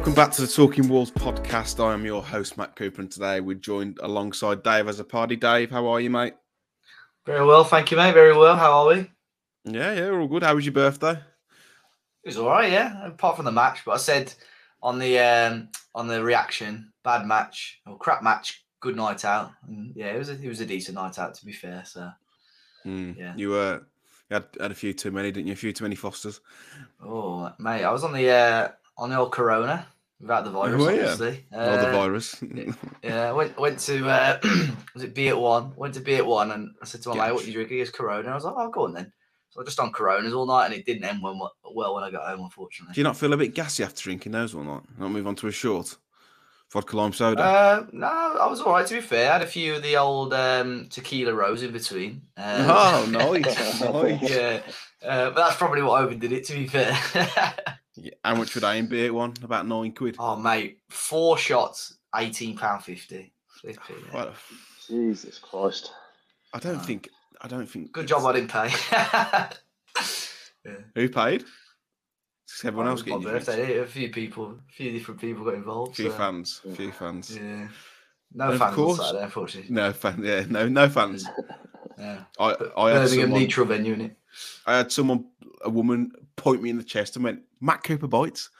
welcome back to the Talking Walls podcast. I am your host, Matt Cooper, and today we're joined alongside Dave as a party. Dave, how are you, mate? Very well, thank you, mate. Very well. How are we? Yeah, yeah, we're all good. How was your birthday? It was all right, yeah. Apart from the match, but I said on the um, on the reaction, bad match or crap match, good night out. And yeah, it was a, it was a decent night out to be fair. So Mm, Yeah. You were you had, had a few too many, didn't you? A few too many Fosters. oh mate, I was on the uh, on the old Corona without the virus, were you? obviously. Or the Uh, virus. Yeah, I went went to uh, was it B at one? Went to B at one, and I said to my mate, "What Gosh. you drinking?" It's Corona. I was like, "Oh, go on then." So I just on Coronas all night, and it didn't end when, well when I got home, unfortunately. Do you not feel a bit gassy after drinking those one night? Not move on to a short vodka lime soda. Uh, no, I was all right. To be fair, I had a few of the old um, tequila rows in between. Um, oh, nice, nice. yeah, uh, but that's probably what overdid it. To be fair. Yeah, How much would I in beer one? About nine quid. oh mate, four shots, eighteen pound fifty. Flipping heck. What a- Jesus Christ. I don't Wow. think. I don't think. Good job I didn't pay. yeah. Who paid? Everyone It else was my getting drinks. birthday. A few people, a few different people got involved. A few so, fans. A few fans. Yeah. No And of fans course- on Saturday, unfortunately. No fan. Yeah, no, no fans. Yeah. I, I had Birmingham someone, neutral venue in it. I had someone, a woman, point me in the chest and went, "Matt Cooper bites,"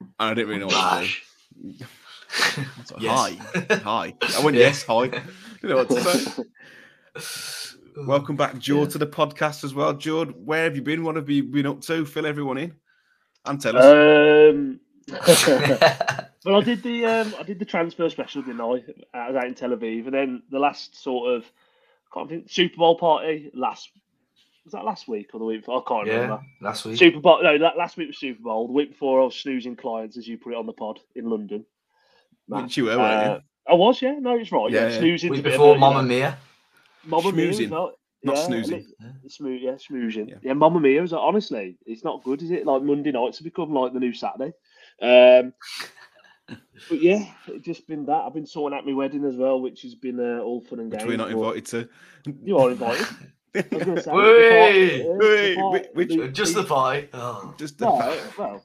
and I didn't really know what to do. Bash. I was like, Yes. Hi, hi. I went, Yeah. yes, hi. You know what to say. Welcome back, Jord, Yeah. to the podcast as well. Jord, where have you been? What have you been up to? Fill everyone in and tell us. Um, well, I did the um, I did the transfer special, didn't I? I was out in Tel Aviv, and then the last sort of I can't think Super Bowl party last was that last week or the week before? I can't yeah, remember. last week. Super Bowl no, la- last week was Super Bowl. The week before I was snoozing clients, as you put it on the pod in London. Which you were, Uh, weren't I was, yeah. No, it's right. Yeah, Yeah, yeah. snoozing. week before Mamma Mia. Mamma Mia was not, not yeah, snoozing. li- Smooth, yeah, smoozing. Yeah. Yeah, Mamma Mia was like, honestly, it's not good, is it? Like Monday nights have become like the new Saturday. Um, but yeah, it's just been that. I've been sorting out my wedding as well, which has been uh, all fun and Which games. we're not but invited to. You are invited. I was the Whey! part- the Which- the- Just the pie. Oh. Just the no, well,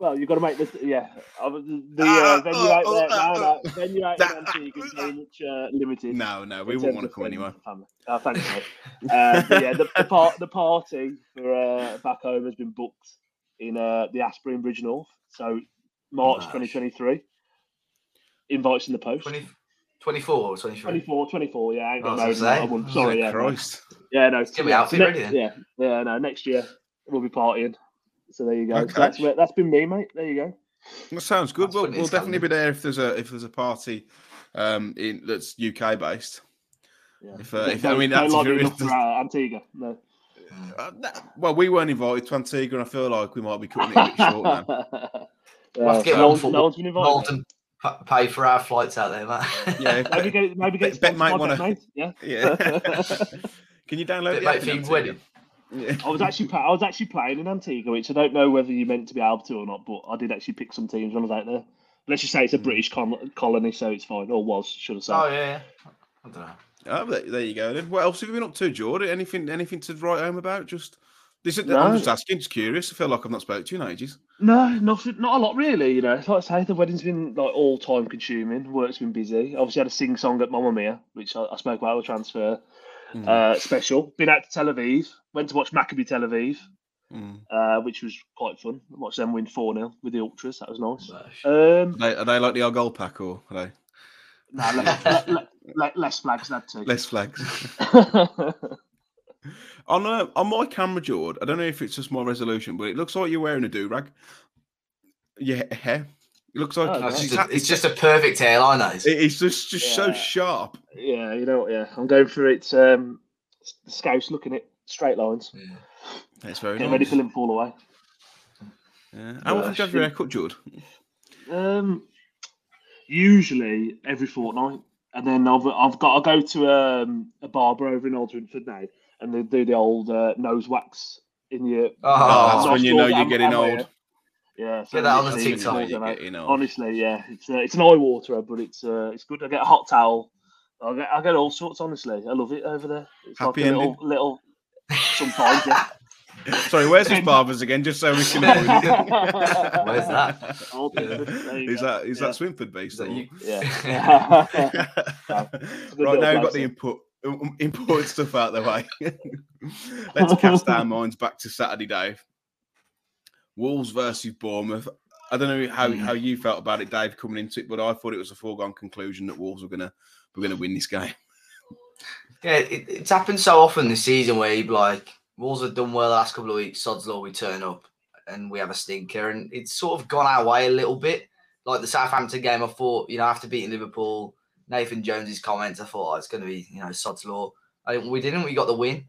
well, you've got to make this. yeah. uh, The, the Ah, uh, venue oh, out oh, there, ah, no, no, venue out in Antigua is very much uh, limited. no, no, we in wouldn't want to of come friends anyway. and family. Oh, thanks, mate. uh, yeah, the, the part the party for uh, back home has been booked in uh, the Aspirin Bridge North. So March Nice. 2023. Invites in the post. 20, 24 or 23. 24, 24, yeah. I ain't got was married in gonna that say. one. Sorry, yeah. Christ. Yeah, no. Get me yeah, outfit so ready next- then. Yeah, yeah, no. Next year we'll be partying. So there you go. Okay. That's where, that's been me, mate. There you go. That sounds good. That's We'll, we'll is, definitely be there if there's a if there's a party um in that's UK based. Yeah. If, uh, if Don't- I mean don't that's log if in it up is- for, uh, Antigua. No. uh, that- well, we weren't invited to Antigua, and I feel like we might be cutting it a bit short now. We'll have to get no, on for- no one's been invited. Pay for our flights out there, man. Yeah, Maybe get. Maybe get it Bet- bet might wanna- mate. Yeah. Yeah. Can you download Bit the late app for in your Antigua? wedding. Yeah. I was actually I was actually playing in Antigua, which I don't know whether you meant to be able to or not, but I did actually pick some teams when I was out there. Let's just say it's a hmm. British con- colony, so it's fine, or was, should I say? Oh, yeah, yeah. I don't know. Oh, there, there you go. Then. What else have you been up to, Jordan? Anything anything to write home about? Just this. is No. I'm just asking, just curious. I feel like I've not spoken to you in ages. No, nothing, not a lot really. You know, like I say, the wedding's been like all time consuming. Work's been busy. Obviously, I had a sing song at Mamma Mia, which I, I spoke about the transfer Mm, uh, special. Been out to Tel Aviv. Went to watch Maccabi Tel Aviv, mm. uh, which was quite fun. Watched them win four 0 with the ultras. That was nice. Um, Are, they, are they like the old gold pack or are they nah, less, le- le- le- less flags than two. less flags? on uh, on my camera, Jord, I don't know if it's just my resolution, but it looks like you're wearing a do rag. Yeah, hair. It looks like Oh, No, it's, it's, just, it's just a perfect hairline, that is. it's just just so sharp. yeah, you know what? Yeah, I'm going for it. Um, s- scouts looking at straight lines. Yeah. It's very Get nice. ready for Liverpool away. Yeah. How often do you have your haircut, Jord? Um, usually every fortnight, and then I've I've got I go to um, a barber over in Old Swinford now, and they do the old uh, nose wax in your. Oh, that's when you know you're getting and my old. Ear. Yeah, Get that on the literally, TikTok. it's You're all getting about- old. Honestly, yeah, it's uh, it's an eye waterer, but it's uh, it's good. I get a hot towel. I get I get all sorts. Honestly, I love it over there. It's Happy like a little ending? little. Sometimes, yeah. Sorry, where's his barbers again? Just so we can avoid it. Where's that? Old Swinford, there you Is go. that is Yeah. that Swinford based? That you? Yeah. right now, we've got the input um, important stuff out the way. Let's cast our minds back to Saturday, Dave. Wolves versus Bournemouth. I don't know how, Mm. how you felt about it, Dave, coming into it, but I thought it was a foregone conclusion that Wolves were gonna were gonna win this game. Yeah, it, it's happened so often this season where you'd be like, Wolves have done well the last couple of weeks, Sod's Law, we turn up and we have a stinker. And it's sort of gone our way a little bit. Like the Southampton game, I thought, you know, after beating Liverpool, Nathan Jones's comments, I thought, oh, it's going to be, you know, Sod's Law. I, we didn't, we got the win. I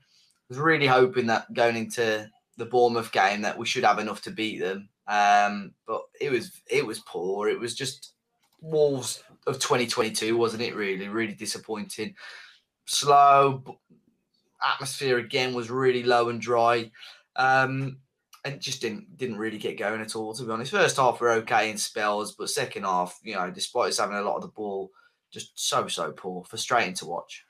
was really hoping that going into the Bournemouth game that we should have enough to beat them. Um, but it was it was poor. It was just Wolves of 2022, wasn't it? Really, really disappointing. Slow atmosphere again was really low and dry, um, and just didn't didn't really get going at all. To be honest, first half were okay in spells, but second half, you know, despite us having a lot of the ball, just so so poor, frustrating to watch.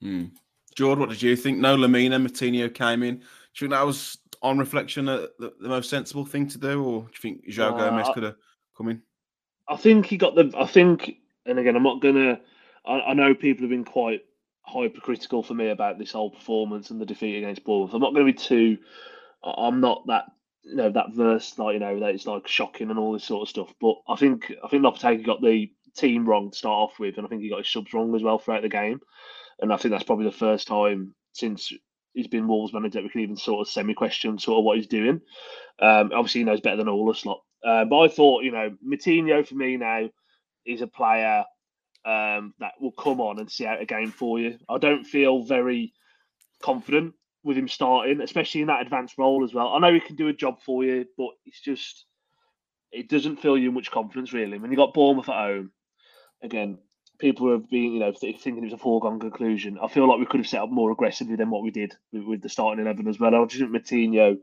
Hmm. George, what did you think? No Lemina, Moutinho came in. Do you think that was, on reflection, uh, the, the most sensible thing to do, or do you think João Uh, Gomes could have come in? I think he got the. I think, and again, I'm not gonna. I, I know people have been quite hypercritical for me about this whole performance and the defeat against Bournemouth. I'm not going to be too. I'm not that you know that verse like you know that it's like shocking and all this sort of stuff. But I think I think Lopetegui got the team wrong to start off with, and I think he got his subs wrong as well throughout the game. And I think that's probably the first time since he's been Wolves manager we can even sort of semi-question sort of what he's doing. Um, obviously, he knows better than all us lot. Uh, but I thought, you know, Moutinho for me now is a player um, that will come on and see out a game for you. I don't feel very confident with him starting, especially in that advanced role as well. I know he can do a job for you, but it's just it doesn't fill you much confidence really. When you got Bournemouth at home, again, people have been, you know, th- thinking it was a foregone conclusion. I feel like we could have set up more aggressively than what we did with, with the starting eleven as well. I just think Moutinho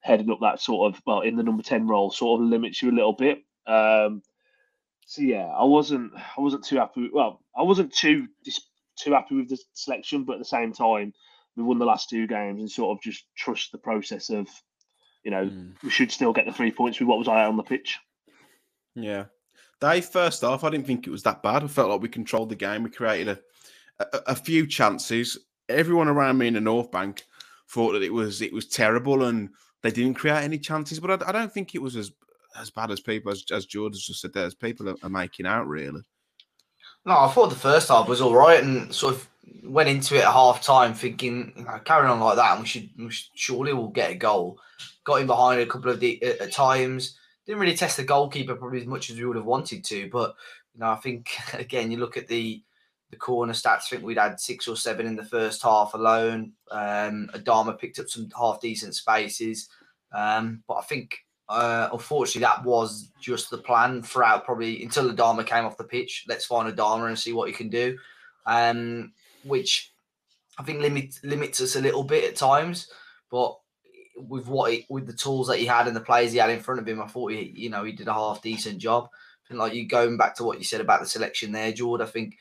heading up that sort of well in the number ten role sort of limits you a little bit. Um, so yeah, I wasn't I wasn't too happy. With, well, I wasn't too dis- too happy with the selection, but at the same time, we won the last two games and sort of just trust the process of, you know, Hmm. we should still get the three points with what was out on the pitch. Yeah. Dave, first off, I didn't think it was that bad. I felt like we controlled the game. We created a, a, a few chances. Everyone around me in the North Bank thought that it was it was terrible and they didn't create any chances. But I, I don't think it was as as bad as people as, as has just said there, as people are, are making out really. No, I thought the first half was all right, and sort of went into it at half time thinking, you know, carrying on like that, and we should, we should surely we'll get a goal. Got in behind a couple of the, at, at times. Didn't really test the goalkeeper probably as much as we would have wanted to, but you know, I think again, you look at the the corner stats. I think we'd had six or seven in the first half alone. Um, Adama picked up some half decent spaces, um, but I think uh, unfortunately, that was just the plan throughout, probably until Adama came off the pitch. Let's find Adama and see what he can do, um, which I think limit, limits us a little bit at times. But with what he, with the tools that he had and the players he had in front of him, I thought he, you know, he did a half decent job. And like you going back to what you said about the selection there, George, I think,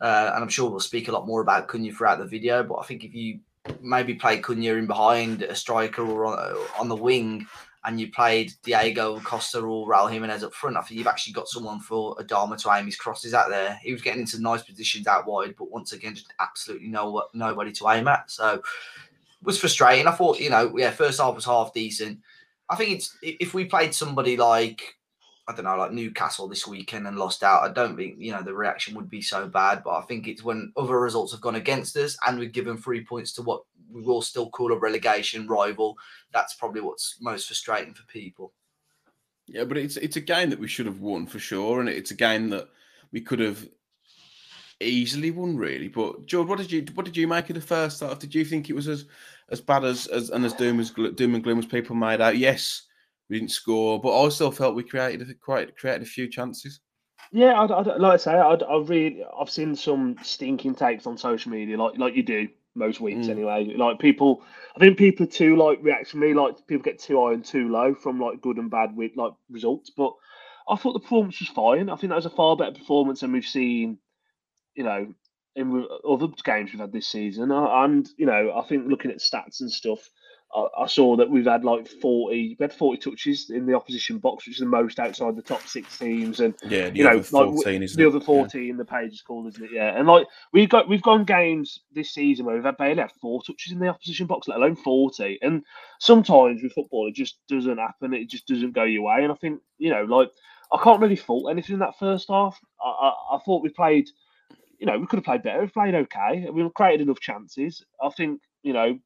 uh, and I'm sure we'll speak a lot more about Cunha throughout the video. But I think if you maybe play Cunha in behind a striker or on, on the wing and you played Diego Costa or Raul Jimenez up front, I think you've actually got someone for Adama to aim his crosses out there. He was getting into nice positions out wide, but once again, just absolutely no nobody to aim at. So was frustrating. I thought, you know, yeah, first half was half decent. I think it's if we played somebody like I don't know, like Newcastle this weekend and lost out, I don't think, you know, the reaction would be so bad. But I think it's when other results have gone against us and we've given three points to what we will still call a relegation rival. That's probably what's most frustrating for people. Yeah, but it's it's a game that we should have won for sure, and it's a game that we could have easily won, really. But George, what did you what did you make of the first half? Did you think it was as as bad as, as and as doom as doom and gloom as people made out? Yes, we didn't score, but I still felt we created a- quite created a few chances. Yeah, I, I, like I say, I, I really, I've seen some stinking takes on social media, like like you do most weeks Mm. anyway. Like people, I think people are too like reactionary, like people get too high and too low from like good and bad with like results. But I thought the performance was fine. I think that was a far better performance than we've seen, you know, in other games we've had this season. Uh, And you know, I think looking at stats and stuff, I, I, saw that we've had like 40, we had 40 touches in the opposition box, which is the most outside the top six teams. And yeah, you know, 14, like, the other 14, yeah. the page is called, isn't it? Yeah. And like we've got, we've gone games this season where we've had barely had four touches in the opposition box, let alone 40. And sometimes with football, it just doesn't happen. It just doesn't go your way. And I think, you know, like, I can't really fault anything in that first half. I, I, I thought we played, you know, we could have played better. Played okay. We created enough chances. I think, you know,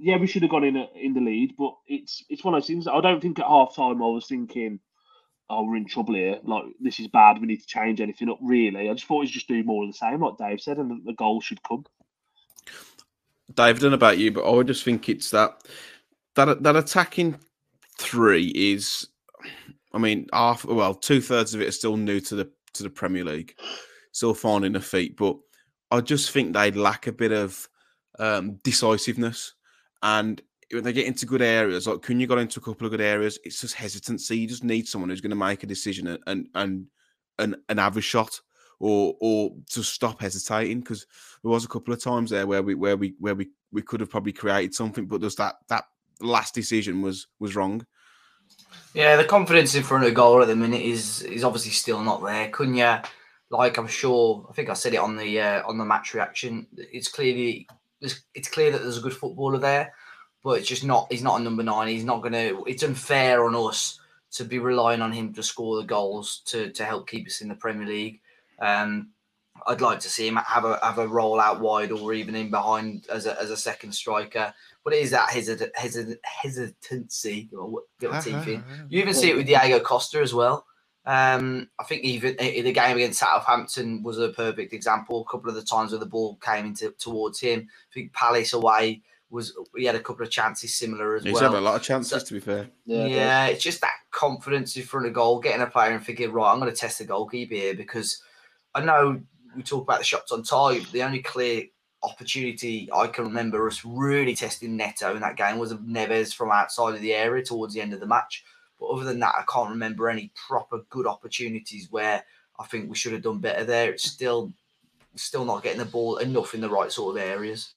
yeah, we should have gone in uh, in the lead, but it's it's one of those things. I don't think at half time I was thinking, "Oh, we're in trouble here. Like this is bad. We need to change anything up." Really, I just thought we just do more of the same, like Dave said, and the, the goal should come. Dave, I don't know about you, but I just think it's that that that attacking three is, I mean, half well, two thirds of it are still new to the to the Premier League, still finding their feet, but I just think they lack a bit of um, decisiveness. And when they get into good areas, like Cunha got into a couple of good areas, it's just hesitancy. You just need someone who's going to make a decision and and and and, and have a shot, or or to stop hesitating. Because there was a couple of times there where we where we where we we could have probably created something, but just that that last decision was was wrong. Yeah, the confidence in front of goal at the minute is is obviously still not there. Cunha, like I'm sure, I think I said it on the uh, on the match reaction. It's clearly it's clear that there's a good footballer there, but it's just not. He's not a number nine. He's not going to. It's unfair on us to be relying on him to score the goals to to help keep us in the Premier League. Um, I'd like to see him have a have a roll out wide or even in behind as a, as a second striker. But it is that hesit, hesit, hesitancy. Get my teeth in. You even see it with Diego Costa as well. Um, I think even in the game against Southampton was a perfect example. A couple of the times where the ball came into towards him. I think Palace away was he had a couple of chances similar as He's well. He's had a lot of chances so, to be fair. Yeah, yeah it's just that confidence in front of goal, getting a player and thinking, right, I'm going to test the goalkeeper here because I know we talk about the shots on target. The only clear opportunity I can remember us really testing Neto in that game was Neves from outside of the area towards the end of the match. But other than that, I can't remember any proper good opportunities where I think we should have done better there. It's still still not getting the ball enough in the right sort of areas.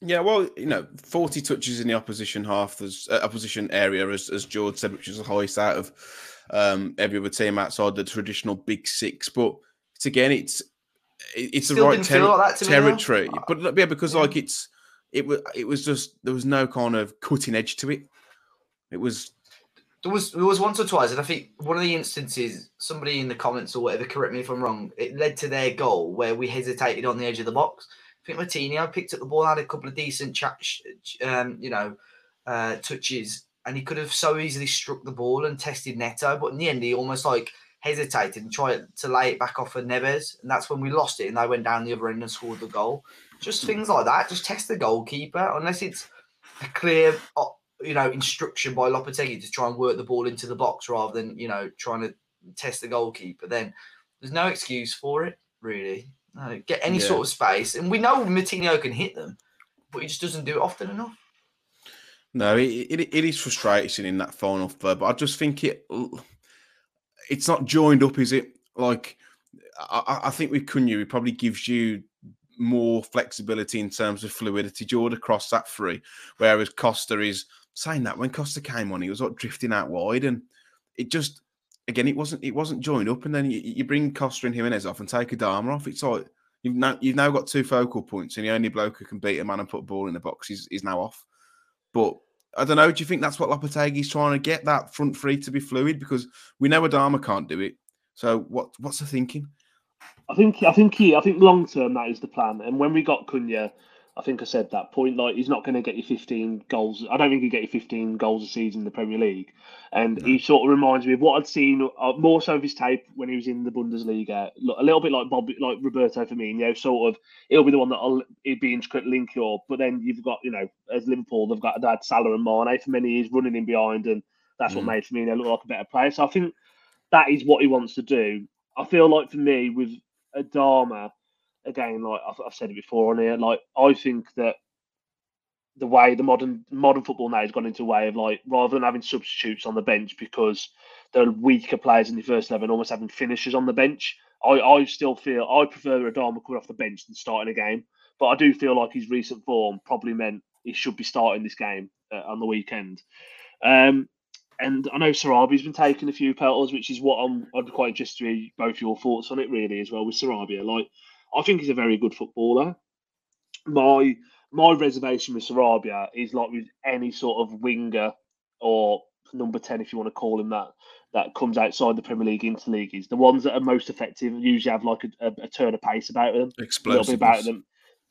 Yeah, well, you know, 40 touches in the opposition half, there's uh, opposition area, as, as George said, which is the highest out of um, every other team outside the traditional big six. But it's again, it's it's Still the right ter- like territory. But yeah, because yeah. like it's it was it was just there was no kind of cutting edge to it. It was there was there was once or twice, and I think one of the instances, somebody in the comments or whatever, correct me if I'm wrong, it led to their goal where we hesitated on the edge of the box. I think Moutinho picked up the ball, had a couple of decent, chat, um, you know, uh, touches, and he could have so easily struck the ball and tested Neto, but in the end, he almost like hesitated and tried to lay it back off for Neves, and that's when we lost it, and they went down the other end and scored the goal. Just things like that. Just test the goalkeeper, unless it's a clear you know, instruction by Lopetegui to try and work the ball into the box rather than, you know, trying to test the goalkeeper, then there's no excuse for it, really. No, get any yeah. sort of space. And we know Moutinho can hit them, but he just doesn't do it often enough. No, it, it, it is frustrating in that final third, but I just think it it's not joined up, is it? Like, I, I think with Cunha, it probably gives you more flexibility in terms of fluidity. Jordan across that free, whereas Costa is saying that when Costa came on, he was like drifting out wide, and it just again it wasn't it wasn't joined up. And then you, you bring Costa and Jimenez off and take Adama off. It's like you've now you've now got two focal points, and the only bloke who can beat a man and put a ball in the box is, is now off. But I don't know. Do you think that's what Lopetegui's trying to get that front three to be fluid? Because we know Adama can't do it. So what what's the thinking? I think I think he I think long term that is the plan. And when we got Cunha, I think I said that point. Like he's not going to get you 15 goals. I don't think he get you 15 goals a season in the Premier League. And no. he sort of reminds me of what I'd seen uh, more so of his tape when he was in the Bundesliga. A little bit like Bob, like Roberto Firmino. Sort of, he'll be the one that I'll he'd be intricate link you up. But then you've got, you know, as Liverpool, they've got had Salah and Mane for many years running in behind, and that's mm. what made Firmino look like a better player. So I think that is what he wants to do. I feel like for me with Adama again, like I've, I've said it before on here, like I think that the way the modern modern football now has gone into a way of like rather than having substitutes on the bench because they're weaker players in the first eleven, almost having finishers on the bench. I, I still feel I prefer Adama coming off the bench than starting a game, but I do feel like his recent form probably meant he should be starting this game uh, on the weekend. Um, and I know Sarabia's been taking a few penalties, which is what I'm. I'd be quite interested to hear both your thoughts on it, really, as well with Sarabia. Like, I think he's a very good footballer. My my reservation with Sarabia is like with any sort of winger or number ten, if you want to call him that, that comes outside the Premier League into league is the ones that are most effective usually have like a, a, a turn of pace about them, a little bit about them.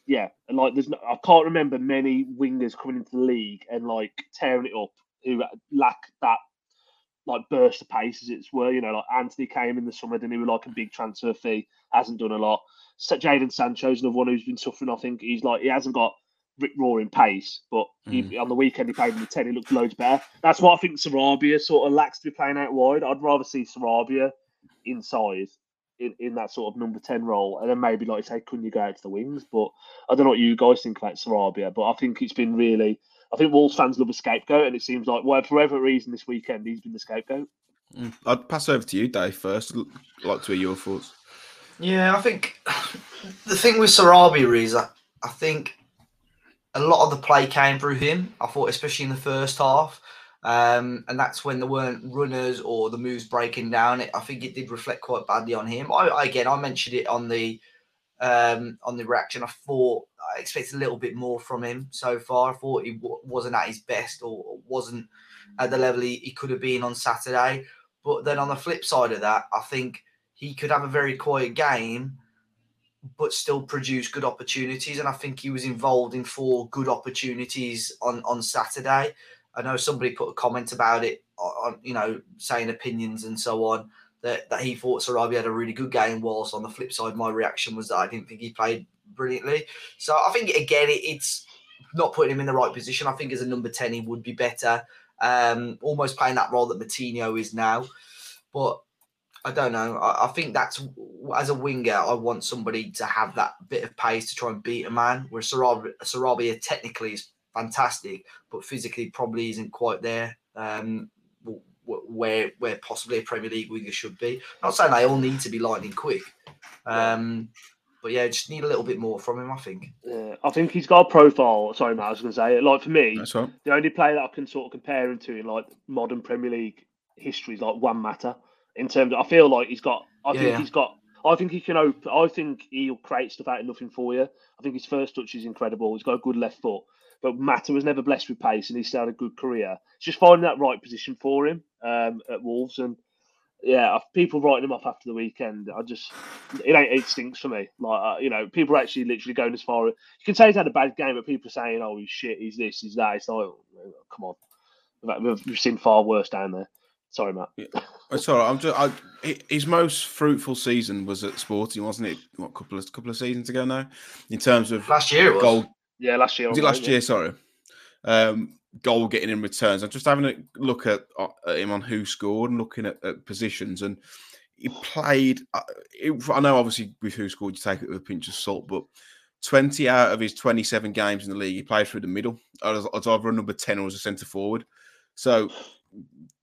Yeah, and like there's no, I can't remember many wingers coming into the league and like tearing it up who lack that like burst of pace as it's were. You know, like Antony came in the summer, then he was like a big transfer fee, hasn't done a lot. So Jadon Sancho's another one who's been suffering. I think he's like he hasn't got rip roaring pace, but mm. he, on the weekend he played in the ten, he looked loads better. That's what I think Sarabia sort of lacks to be playing out wide. I'd rather see Sarabia inside in, in that sort of number 10 role. And then maybe, like I say, couldn't you go out to the wings? But I don't know what you guys think about Sarabia, but I think it's been really, I think Wolves fans love a scapegoat. And it seems like, well, for whatever reason this weekend, he's been the scapegoat. Mm. I'd pass over to you, Dave, first. I'd like to hear your thoughts. Yeah, I think the thing with Sarabia is I, I think a lot of the play came through him. I thought, especially in the first half. Um, and that's when there weren't runners or the moves breaking down. It, I think it did reflect quite badly on him. I, again, I mentioned it on the um, on the reaction. I thought I expected a little bit more from him so far. I thought he w- wasn't at his best or wasn't at the level he, he could have been on Saturday. But then on the flip side of that, I think he could have a very quiet game, but still produce good opportunities. And I think he was involved in four good opportunities on on Saturday. I know somebody put a comment about it on, you know, saying opinions and so on. That, that he thought Sarabia had a really good game, whilst on the flip side, my reaction was that I didn't think he played brilliantly. So I think again, it, it's not putting him in the right position. I think as a number ten, he would be better, um, almost playing that role that Moutinho is now. But I don't know. I, I, think that's as a winger, I want somebody to have that bit of pace to try and beat a man. Where Sarabia, Sarabia technically is fantastic, but physically probably isn't quite there. Um, where where possibly a Premier League winger should be. I'm not saying they all need to be lightning quick, um, but yeah, just need a little bit more from him. I think. Yeah, I think he's got a profile. Sorry, Matt, I was going to say like for me, right. the only player that I can sort of compare him to in like modern Premier League history is like Juan Mata. In terms, of, I feel like he's got. I yeah. think he's got. I think he can open. I think he'll create stuff out of nothing for you. I think his first touch is incredible. He's got a good left foot but Mata was never blessed with pace, and he's had a good career. It's just finding that right position for him um, at Wolves, and yeah, people writing him off after the weekend, I just it ain't it stinks for me. Like uh, you know, people are actually literally going as far. You can say he's had a bad game, but people are saying, "Oh, he's shit, he's this, he's that." It's like, oh, come on, we've, we've seen far worse down there. Sorry, Matt. Yeah. It's all right. I'm just. I, his most fruitful season was at Sporting, wasn't it? What couple of couple of seasons ago now, in terms of last year goal yeah, last year. Was it last year? Sorry. Um, goal getting in returns. I'm just having a look at, uh, at him on who scored and looking at, at positions, and he played. Uh, it, I know, obviously, with who scored, you take it with a pinch of salt, but 20 out of his 27 games in the league, he played through the middle. As, as either a number 10 or as a centre forward. So,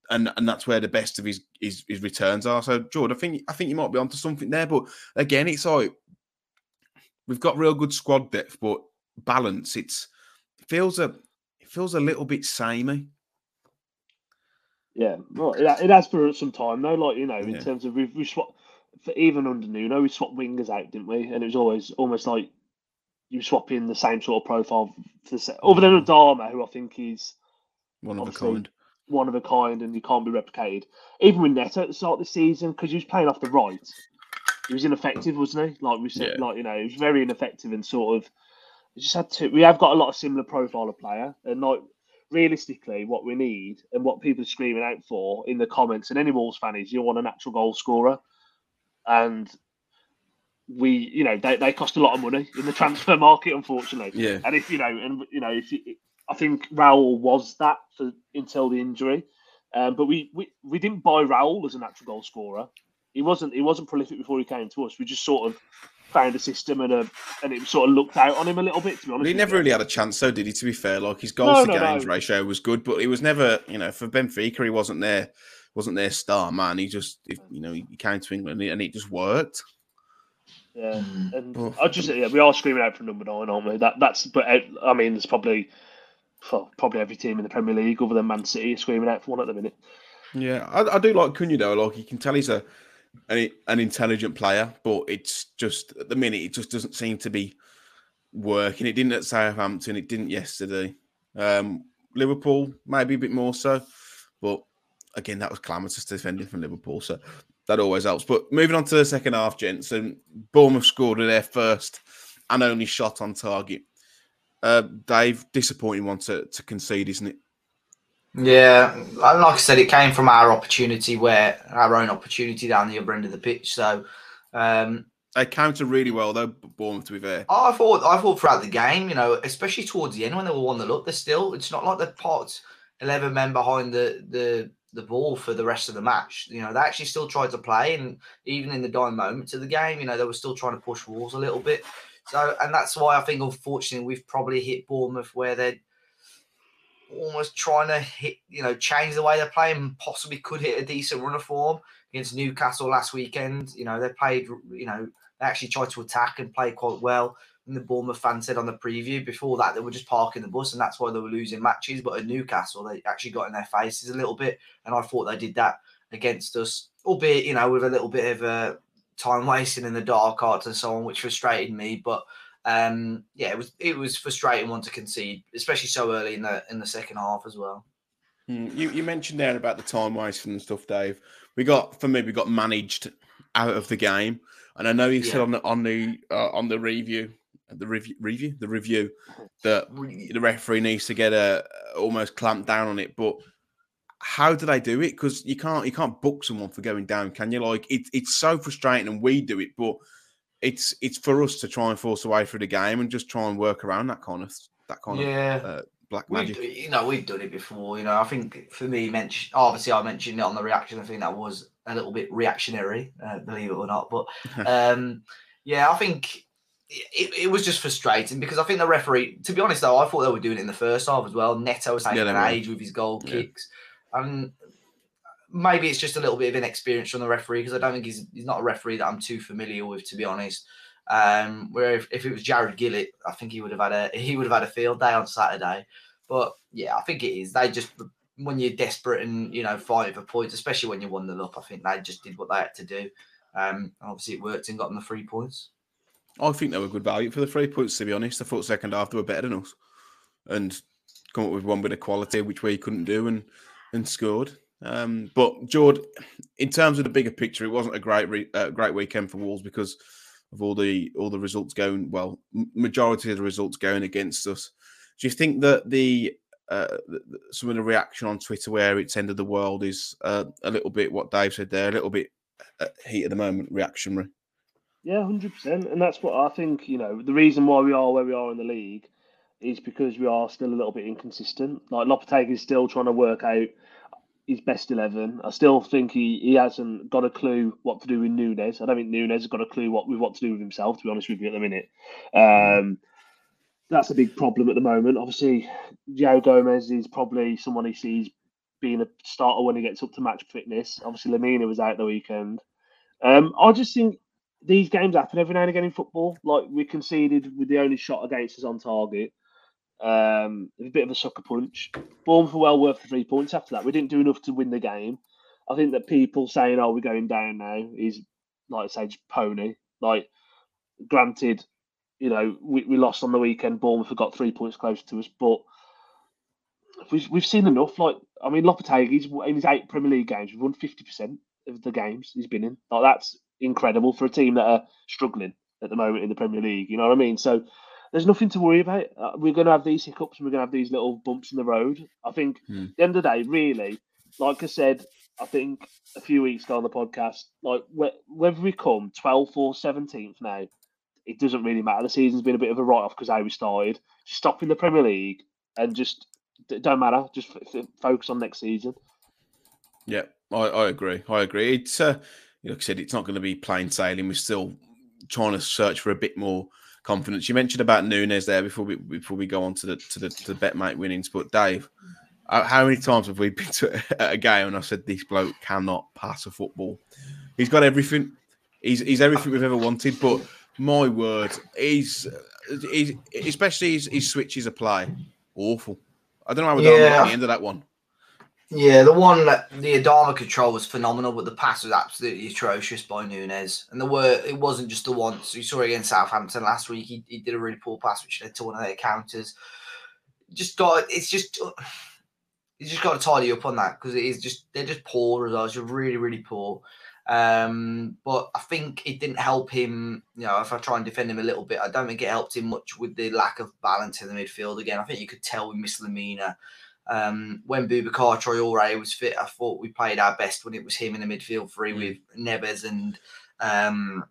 and and that's where the best of his, his his returns are. So, George, I think I think you might be onto something there. But again, it's like we've got real good squad depth, but balance. It's it feels a it feels a little bit samey. Yeah, well, it, it has for some time though. Like you know, in yeah. terms of we've we swapped for even under Nuno, we swapped wingers out, didn't we? And it was always almost like you swap in the same sort of profile for the set. Other than mm. Adama, who I think is one of a kind, one of a kind, and he can't be replicated. Even with Neto at the start of the season, because he was playing off the right, he was ineffective, wasn't he? Like we said, yeah. like you know, he was very ineffective and sort of we just had to. We have got a lot of similar profile of player, and like realistically, what we need and what people are screaming out for in the comments and any Wolves fan is you want a natural goal scorer, and we, you know, they, they cost a lot of money in the transfer market, unfortunately. Yeah. And if you know, and you know, if you, I think Raul was that for until the injury, um, but we, we we didn't buy Raul as a natural goal scorer. He wasn't he wasn't prolific before he came to us. We just sort of found a system and a and it sort of looked out on him a little bit. To be honest, he never really had a chance, though, did he? To be fair, like his goals no, to no, games no. ratio was good, but he was never, you know, for Benfica, he wasn't there, wasn't their star man. He just, you know, he came to England and it just worked. Yeah, and I just yeah, we are screaming out for number nine, aren't we? That that's but uh, I mean, there's probably well, probably every team in the Premier League other than Man City screaming out for one at the minute. Yeah, I, I do like Cunha though. Like you can tell he's a an, an intelligent player, but it's just at the minute it just doesn't seem to be working. It didn't at Southampton. It didn't yesterday. Um, Liverpool maybe a bit more so, but again that was calamitous defending from Liverpool, so that always helps. But moving on to the second half, gents, and Bournemouth scored their first and only shot on target. Uh, Dave, disappointing one to, to concede, isn't it? Yeah, like I said, it came from our opportunity where our own opportunity down the other end of the pitch. So um, they counter really well though, Bournemouth to be fair. I thought I thought throughout the game, you know, especially towards the end when they were one the look, they're still it's not like they're part eleven men behind the the the ball for the rest of the match. You know, they actually still tried to play and even in the dying moments of the game, you know, they were still trying to push walls a little bit. So and that's why I think unfortunately we've probably hit Bournemouth where they're almost trying to hit, you know, change the way they're playing, possibly could hit a decent run of form against Newcastle last weekend. You know, they played, you know, they actually tried to attack and play quite well. And the Bournemouth fan said on the preview before that they were just parking the bus and that's why they were losing matches. But at Newcastle, they actually got in their faces a little bit. And I thought they did that against us, albeit, you know, with a little bit of a time wasting in the dark arts and so on, which frustrated me. But um, yeah, it was it was frustrating one to concede, especially so early in the in the second half as well. Mm, you, you mentioned there about the time wasting and stuff, Dave. We got for me, we got managed out of the game, and I know you yeah. said on the on the uh, on the review, the review review the review that the referee needs to get a almost clamp down on it, but how do they do it? Because you can't you can't book someone for going down, can you? Like it, it's so frustrating, and we do it, but it's it's for us to try and force a way through the game and just try and work around that kind of that kind yeah. of uh, black magic. We've, you know, we've done it before. You know, I think for me, mention obviously I mentioned it on the reaction. I think that was a little bit reactionary, uh, believe it or not. But um, yeah, I think it, it, was just frustrating because I think the referee, to be honest though, I thought they were doing it in the first half as well. Neto was taking yeah, an age with his goal yeah. kicks. And maybe it's just a little bit of inexperience from the referee because I don't think he's he's not a referee that I'm too familiar with, to be honest. Um, where if, if it was Jarred Gillett, I think he would have had a he would have had a field day on Saturday. But yeah, I think it is. They just when you're desperate and you know fighting for points, especially when you won the up, I think they just did what they had to do. Um, obviously it worked and got them the three points. I think they were good value for the three points. To be honest, I thought second half they were better than us, and come up with one bit of quality which we couldn't do, and and scored. Um, but Jord, in terms of the bigger picture, it wasn't a great re- uh, great weekend for Wolves because of all the all the results going well, majority of the results going against us. Do you think that the uh, some of the reaction on Twitter where it's end of the world is uh, a little bit what Dave said there, a little bit uh, heat of the moment reactionary? Yeah, hundred percent, and that's what I think. You know, the reason why we are where we are in the league is because we are still a little bit inconsistent. Like Lopetegui is still trying to work out his best eleven. I still think he, he hasn't got a clue what to do with Nunez. I don't think Nunez has got a clue what with what to do with himself. To be honest with you, at the minute, um, that's a big problem at the moment. Obviously, João Gomes is probably someone he sees being a starter when he gets up to match fitness. Obviously, Lemina was out the weekend. Um, I just think these games happen every now and again in football. Like we conceded with the only shot against us on target. Um, a bit of a sucker punch. Bournemouth were well worth the three points after that. We didn't do enough to win the game. I think that people saying, "Oh, we're going down now," is like I just pony. Like, granted, you know, we, we lost on the weekend. Bournemouth got three points closer to us, but we've we've seen enough. Like, I mean, Lopetegui's in his eight Premier League games, we've won fifty percent of the games he's been in. Like, that's incredible for a team that are struggling at the moment in the Premier League. You know what I mean? So there's nothing to worry about. Uh, we're going to have these hiccups and we're going to have these little bumps in the road. I think hmm. at the end of the day, really, like I said, I think a few weeks ago on the podcast, like whether we come 12th or 17th now, it doesn't really matter. The season's been a bit of a write off because how we started. Stop in the Premier League and just it don't matter. Just f- f- focus on next season. Yeah, I, I agree. I agree. It's uh, like I said, it's not going to be plain sailing. We're still trying to search for a bit more confidence. You mentioned about Nunez there before we before we go on to the to the to the BetMate winnings. But Dave, how many times have we been to a game and I said this bloke cannot pass a football? He's got everything. He's he's everything we've ever wanted. But my word, he's, he's especially his, his switches apply awful. I don't know how we yeah. at the end of that one. Yeah, the one that the Adama control was phenomenal, but the pass was absolutely atrocious by Nunez. And the were it wasn't just the once. You saw it against Southampton last week. He, he did a really poor pass, which led to one of their counters. Just got it's just you just got to tidy up on that because it is just they're just poor results. You're really really poor. Um, but I think it didn't help him. You know, if I try and defend him a little bit, I don't think it helped him much with the lack of balance in the midfield. Again, I think you could tell with Miss Lemina um, when Boubacar Traore was fit, I thought we played our best when it was him in the midfield three mm. with Neves and um.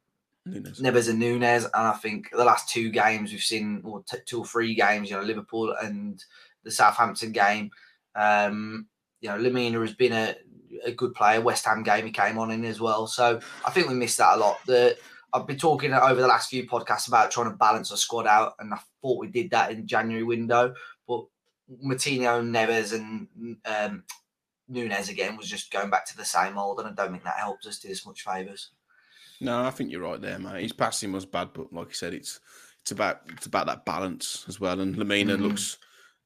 Neves and Nunez. And I think the last two games we've seen, or t- two or three games, you know, Liverpool and the Southampton game. Um, you know, Lemina has been a, a good player. West Ham game he came on in as well. So I think we missed that a lot. The I've been talking over the last few podcasts about trying to balance our squad out, and I thought we did that in January window. But Moutinho, Neves, and um, Nunez again was just going back to the same old, and I don't think that helps us do as much favours. No, I think you're right there, mate. His passing was bad, but like I said, it's it's about it's about that balance as well. And Lemina mm-hmm. looks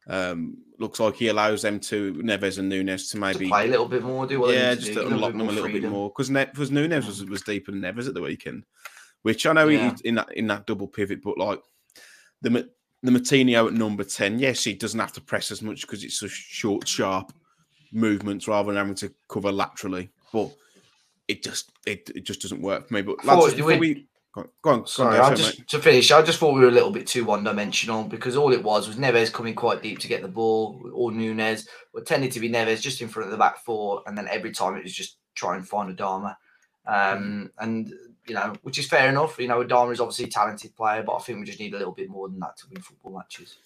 um, looks like he allows them to Neves and Nunez to maybe to play a little bit more, do what yeah, just to unlock them a little freedom. bit more because ne- because Nunez was, was deeper than Neves at the weekend, which I know yeah. he in that in that double pivot, but like the the Moutinho at number 10, yes, he doesn't have to press as much because it's a short, sharp movements rather than having to cover laterally. But it just it, it just doesn't work for me. But lads, before we go on, go on, Sorry, go on just to finish, I just thought we were a little bit too one dimensional because all it was was Neves coming quite deep to get the ball, or Nunez, but tended to be Neves just in front of the back four, and then every time it was just try and find Adama. Um, and you know, which is fair enough. You know, Adama is obviously a talented player, but I think we just need a little bit more than that to win football matches.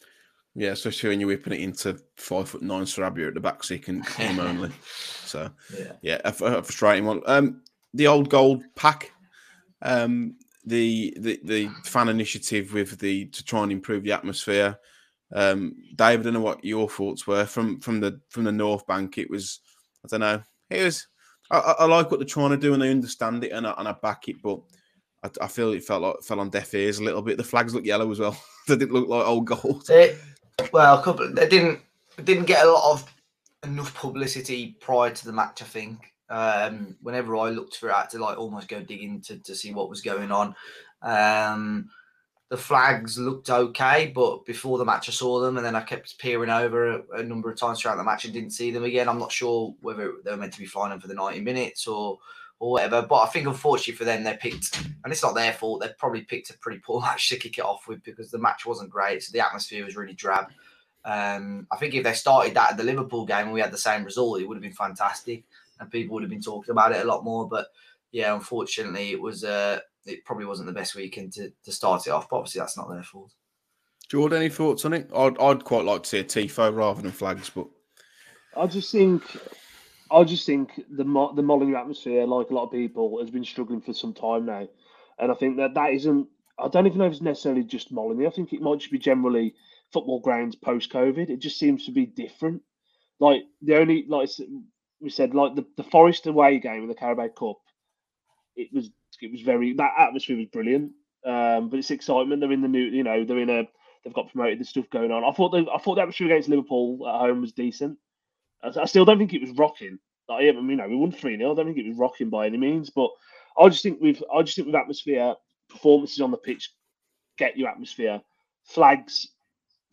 Yeah, especially when you're whipping it into five foot nine Sarabia at the back, so you can aim only. So yeah, yeah, a, a frustrating one. Um, the old gold pack, um, the the the fan initiative with the to try and improve the atmosphere. Um, David, I don't know what your thoughts were from from the from the North Bank. It was, I don't know, it was I, I, like what they're trying to do and I understand it and I, and I back it, but I, I, feel it felt like fell on deaf ears a little bit. The flags look yellow as well. they didn't look like old gold. Well, a couple. They didn't didn't get a lot of enough publicity prior to the match. I think. Um, whenever I looked for it, I had to like almost go digging to, to see what was going on. Um, the flags looked okay, but before the match I saw them, and then I kept peering over a, a, number of times throughout the match and didn't see them again. I'm not sure whether they were meant to be flying them for the 90 minutes or or whatever. But I think unfortunately for them, they picked, and it's not their fault. They probably picked a pretty poor match to kick it off with because the match wasn't great, so the atmosphere was really drab. Um, I think if they started that at the Liverpool game and we had the same result, it would have been fantastic, and people would have been talking about it a lot more. But yeah, unfortunately, it was. Uh, it probably wasn't the best weekend to, to start it off. But obviously, that's not their fault. Jordan, any thoughts on it? I'd, I'd quite like to see a tifo rather than flags, but I just think I just think the the Molineux atmosphere, like a lot of people, has been struggling for some time now, and I think that that isn't. I don't even know if it's necessarily just Molineux. I think it might just be generally football grounds post COVID. It just seems to be different. Like the only like we said, like the, the Forest away game in the Carabao Cup, it was it was very that atmosphere was brilliant. Um, but it's excitement. They're in the new, you know, they're in a they've got promoted. There's stuff going on. I thought they, I thought the atmosphere against Liverpool at home was decent. I, I still don't think it was rocking. Like, you know, we won three 0 I don't think it was rocking by any means. But I just think we've I just think with atmosphere, performances on the pitch, get your atmosphere. Flags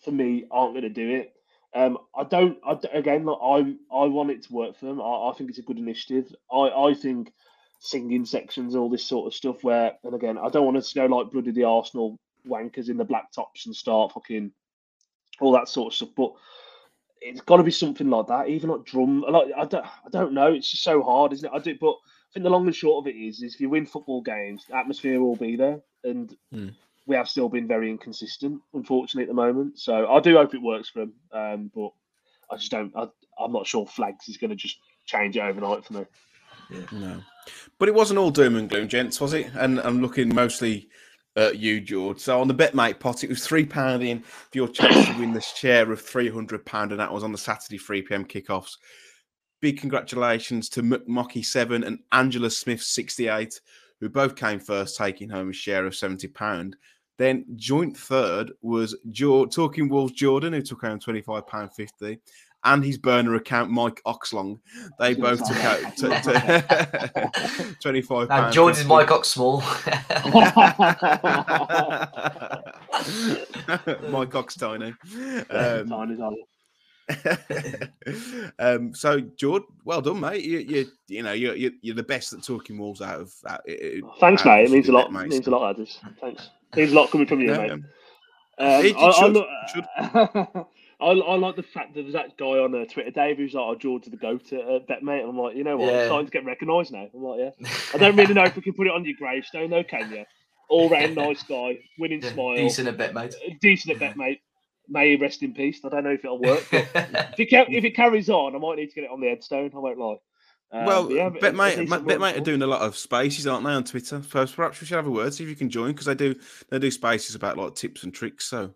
for me aren't going to do it. Um, I don't. I, again, like, I I want it to work for them. I, I think it's a good initiative. I I think singing sections, all this sort of stuff. Where, and again, I don't want us to go like bloody the Arsenal wankers in the black tops and start fucking all that sort of stuff. But it's got to be something like that, even like drum. Like I don't, I don't know. It's just so hard, isn't it? I do, but I think the long and short of it is, is if you win football games, the atmosphere will be there, and mm. we have still been very inconsistent, unfortunately, at the moment. So I do hope it works for them, um, but I just don't. I, I'm not sure flags is going to just change it overnight for me. Yeah. No. But it wasn't all doom and gloom, gents, was it? And I'm looking mostly at you, George. So on the BetMate pot, it was three pound in for your chance to win this share of three hundred pound, and that was on the Saturday three pm kickoffs. Big congratulations to Mocky Seven and Angela Smith sixty eight, who both came first, taking home a share of seventy pound. Then joint third was jo- Talking Wolves Jordan, who took home £25.50, and his burner account, Mike Oxlong. They both took out t- t- 25 Now, George is Mike Oxsmall. Mike Ox Tiny. Um, Tiny, tiny. um, so, George, well done, mate. You, you, you know, you're, you're you're the best at Talking Wolves out of. Out, Thanks, out mate. It means a lot. net, mate, means a lot, lads. Thanks. Means a lot coming from you, Yeah, mate. um, It- it I, I, should, look. I, I like the fact that there's that guy on uh, Twitter, Dave, who's like, "Oh, George to the goat at uh, BetMate." And I'm like, you know what? Yeah. I'm starting to get recognised now. I'm like, yeah. I don't really know if we can put it on your gravestone, though, can you? All round nice guy, winning Yeah, smile, Decent a bit, mate. uh, decent at BetMate. May he rest in peace. I don't know if it'll work. But if it, if it carries on, I might need to get it on the headstone. I won't lie. Um, well, yeah, but a BetMate, decent BetMate are doing a lot of spaces, aren't they, on Twitter? So perhaps we should have a word, see if you can join, because they do they do spaces about like tips and tricks. So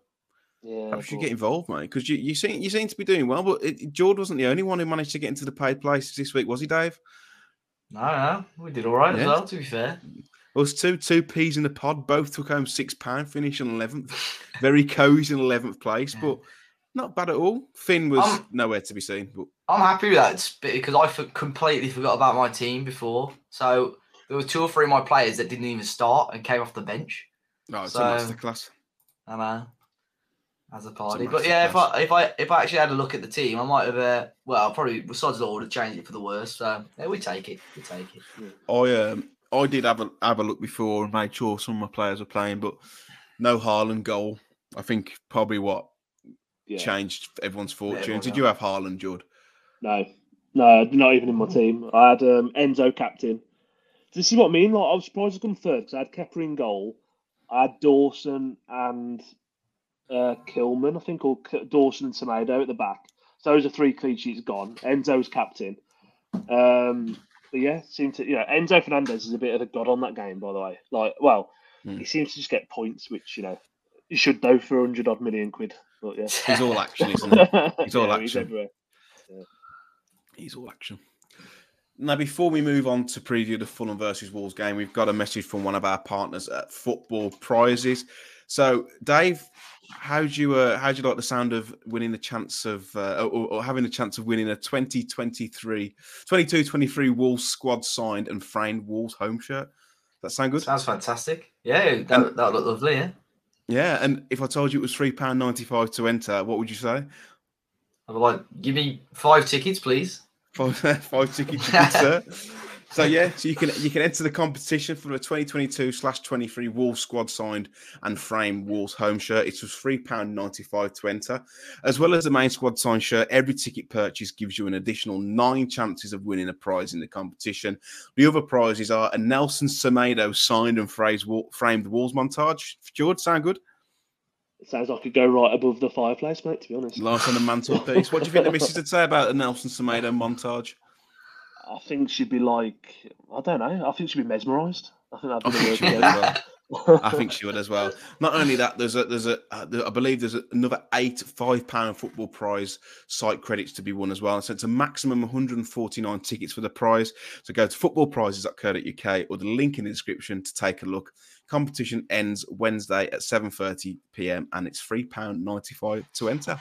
Yeah, perhaps you but- get involved, mate, because you, you seem you seem to be doing well. But it, George wasn't the only one who managed to get into the paid places this week, was he, Dave? No, no, we did all right Yeah. as well. To be fair, Us two, two peas in the pod, both took home six pound, finish on eleventh. Very cozy in eleventh place, Yeah. but not bad at all. Finn was Um, nowhere to be seen, but I'm happy with that because I for- completely forgot about my team before. So there were two or three of my players that didn't even start and came off the bench. no, it's So- a masterclass. I know. As a party, massive but yeah, if. I if I if I actually had a look at the team, I might have. Uh, well, probably besides the would have changed it for the worse. So yeah, we take it. We take it. I um I did have a have a look before and made sure some of my players were playing, but no Haaland goal. I think probably what yeah. changed everyone's fortune. Did you have Haaland, Judd? No, no, not even in my team. I had um, Enzo captain. This is what I mean. Like, I was surprised to come third because I had Kepa in goal. I had Dawson and uh, Kilman, I think, or K- Dawson and Semedo at the back. So those are three clean sheets gone. Enzo's captain. Um, but yeah, seemed to you know Enzo Fernandez is a bit of a god on that game, by the way. Like, well, Hmm. he seems to just get points, which you know you should do for a hundred odd million quid. But yeah, He's all action, isn't he? He's all Yeah, action. everywhere. He's all action. Now, before we move on to preview the Fulham versus Wolves game, we've got a message from one of our partners at Football Prizes. So, Dave, how do you uh, how do you like the sound of winning the chance of uh, or, or having the chance of winning a 2023 22-23 Wolves squad signed and framed Wolves home shirt? That sound good? Sounds fantastic. Yeah, that that look lovely. Yeah, Yeah. And if I told you it was three pound ninety five to enter, what would you say? I'd be like, give me five tickets, please. Five, five tickets, you sir. So yeah, so you can you can enter the competition for the 2022 slash 23 Wolves squad signed and framed Wolves home shirt. It's just three pound ninety five to enter, as well as the main squad signed shirt. Every ticket purchase gives you an additional nine chances of winning a prize in the competition. The other prizes are a Nelson Semedo signed and phrased, framed Wolves montage. George, sound good? It sounds like it go right above the fireplace, mate. To be honest, Last on the mantelpiece. What do you think the missus would say about the Nelson Semedo montage? I think she'd be like, I don't know. I think she'd be mesmerised. I think that'd be the she word. would as well. I think she would as well. Not only that, there's a there's a uh, I believe there's another eight five pound football prize site credits to be won as well. So it's a maximum 149 tickets for the prize. So go to footballprizes.co.uk or the link in the description to take a look. Competition ends Wednesday at 7:30 p.m. and it's three pound 95 to enter.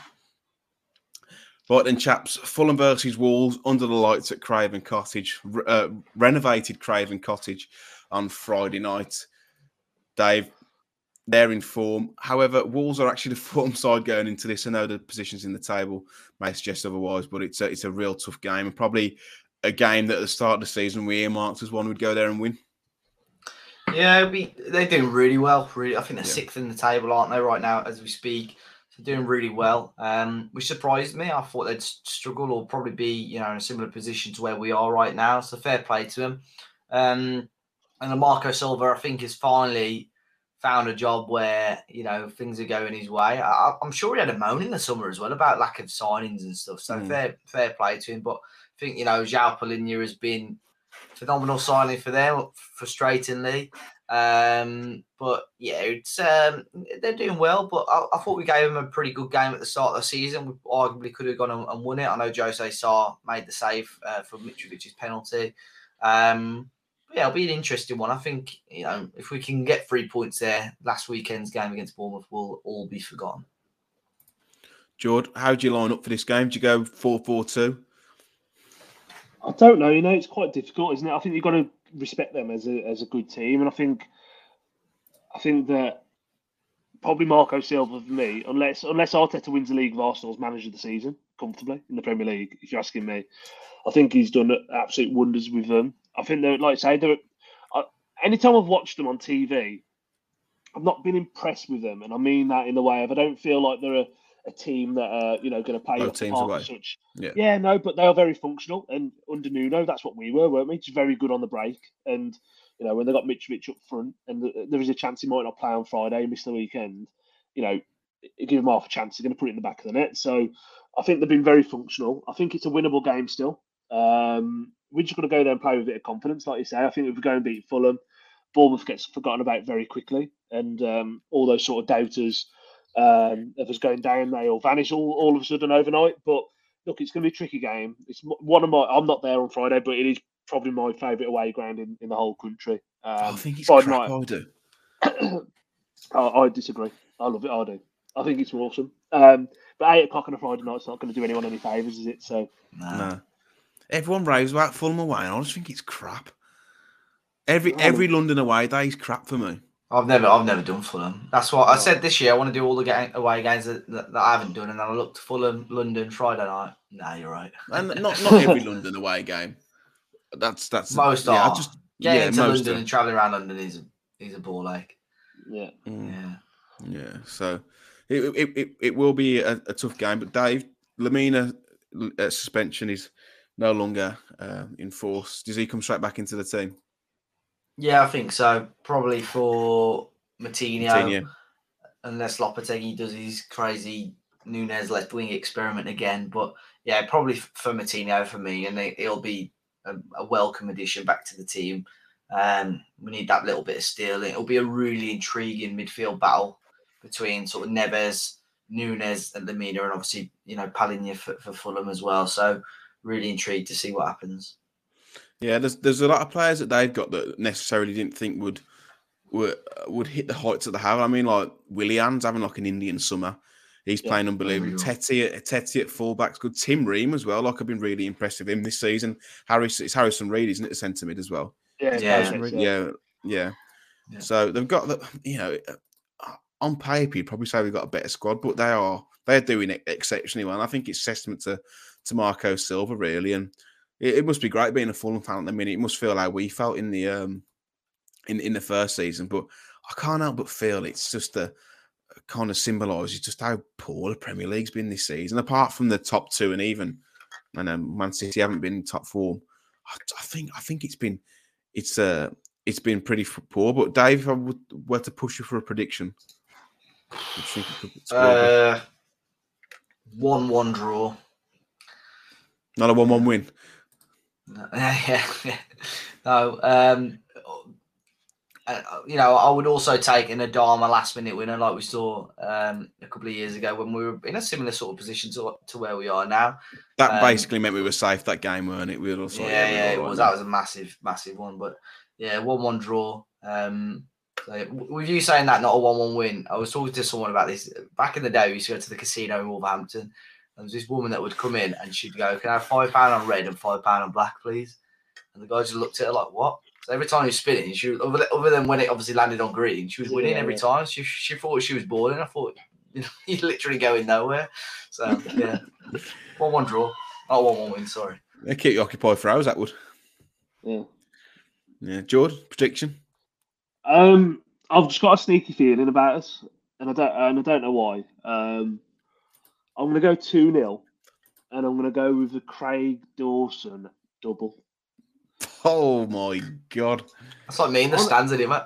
Right then, chaps, Fulham versus Wolves under the lights at Craven Cottage, uh, renovated Craven Cottage on Friday night. Dave, they're in form. However, Wolves are actually the form side going into this. I know the positions in the table may suggest otherwise, but it's a, it's a real tough game and probably a game that at the start of the season we earmarked as one would go there and win. Yeah, we, they're doing really well. Really, I think they're Yeah. sixth in the table, aren't they, right now as we speak? So doing really well. Um, which surprised me. I thought they'd struggle or probably be, you know, in a similar position to where we are right now. So fair play to them. Um, and Marco Silva, I think, has finally found a job where you know things are going his way. I, I'm sure he had a moan in the summer as well about lack of signings and stuff. So Mm. fair, fair play to him. But I think you know João Palhinha has been phenomenal signing for them, frustratingly. Um, but yeah, it's um, they're doing well. But I, I thought we gave them a pretty good game at the start of the season. We arguably could have gone and, and won it. I know Jose Sá made the save uh, for Mitrovic's penalty. Um, yeah, it'll be an interesting one. I think you know if we can get three points there, last weekend's game against Bournemouth will all be forgotten. George, how do you line up for this game? Do you go 4 4 2? I don't know. You know, it's quite difficult, isn't it? I think you've got to respect them as a as a good team, and I think I think that probably Marco Silva for me, unless unless Arteta wins the league of Arsenal's manager of the season comfortably in the Premier League. If you're asking me, I think he's done absolute wonders with them. I think they're like I say they're. Uh, anytime I've watched them on TV, I've not been impressed with them, and I mean that in the way of I don't feel like they're a, a team that are you know going to play Both teams away. such. Yeah. yeah, no, but they are very functional, and under Nuno, that's what we were, weren't we? Just very good on the break, and you know when they got Mitrovic up front, and th- there is a chance he might not play on Friday, miss the weekend. You know, give him half a chance. They're going to put it in the back of the net. So I think they've been very functional. I think it's a winnable game still. Um, we're just going to go there and play with a bit of confidence, like you say. I think if we go and beat Fulham, Bournemouth gets forgotten about very quickly, and um, all those sort of doubters um, of us going down, they all vanish all, all of a sudden overnight. But look, it's going to be a tricky game. It's one of my. I'm not there on Friday, but it is probably my favourite away ground in, in the whole country. Um, I think it's Friday crap. night- I do. I, I disagree. I love it. I do. I think it's awesome. Um, but eight o'clock on a Friday night's not going to do anyone any favours, is it? So No. No. Everyone raves about Fulham away, and I just think it's crap. Every every London away day is crap for me. I've never, I've never done Fulham. That's what I said this year. I want to do all the ga- away games that, that, that I haven't done, and then I looked Fulham, London, Friday night. Nah, you're right. And not not every London away game. That's that's Most yeah, I are. just Getting yeah, into most London are. and traveling around London is a, is a ball ache. yeah, Mm. Yeah. Yeah, so it it, it, it will be a, a tough game. But Dave, Lemina uh, suspension is no longer uh, in force. Does he come straight back into the team? Yeah, I think so. Probably for Moutinho, unless Lopetegui does his crazy Nunes left wing experiment again. But yeah, probably for Moutinho for me, and it, it'll be a, a welcome addition back to the team. Um, we need that little bit of steel. It'll be a really intriguing midfield battle between sort of Neves, Nunes, and Lemina, and obviously you know Palhinha for, for Fulham as well. So really intrigued to see what happens. Yeah, there's there's a lot of players that they've got that necessarily didn't think would would would hit the heights that they have. I mean, like Willian's having like an Indian summer. He's Yeah, playing unbelievable. unreal. Tete at Tete at fullback's good. Tim Ream as well. Like I've been really impressed with him this season. Harris, it's Harrison Reed, isn't it? The centre mid as well. yeah, Yeah. Reed, yeah. yeah, yeah. Yeah. So they've got the you know uh, on paper you'd probably say we've got a better squad, but they are they're doing it exceptionally well. And I think it's testament to to Marco Silva really, and it, it must be great being a Fulham fan at the minute. It must feel like we felt in the um in in the first season, but I can't help but feel it's just a, kind of symbolises just how poor the Premier League's been this season. Apart from the top two, and even and um, Man City haven't been in top form. I, I think I think it's been it's uh it's been pretty poor. But Dave, if I would, were to push you for a prediction, do you think it could score a bit? Uh, one-one draw. not a one-one win. No, yeah, yeah. No, um, uh, you know, I would also take an Adama last minute winner like we saw um, a couple of years ago when we were in a similar sort of position to, to where we are now. That Um, basically meant we were safe that game, weren't it? We were also yeah, yeah, we it was. That was a massive, massive one. But yeah, one-one draw. Um, so with you saying that, not a one-one win, I was talking to someone about this back in the day. We used to go to the casino in Wolverhampton. And There was this woman that would come in and she'd go, "Can I have five pound on red and five pound on black, please?" And the guy just looked at her like, "What?" So every time he was spinning, she was, other, than, other than when it obviously landed on green, she was winning Yeah, every yeah. time. She she thought she was balling. I thought you know, you're literally going nowhere. So yeah, one-one draw, not one-one win. Sorry. They keep you occupied for hours. That would. yeah. Yeah, George, prediction. Um, I've just got a sneaky feeling about us, and I don't, and I don't know why. Um, I'm going to go two 0 and I'm going to go with the Craig Dawson double. Oh my god! That's what I mean. the On- stands, isn't it.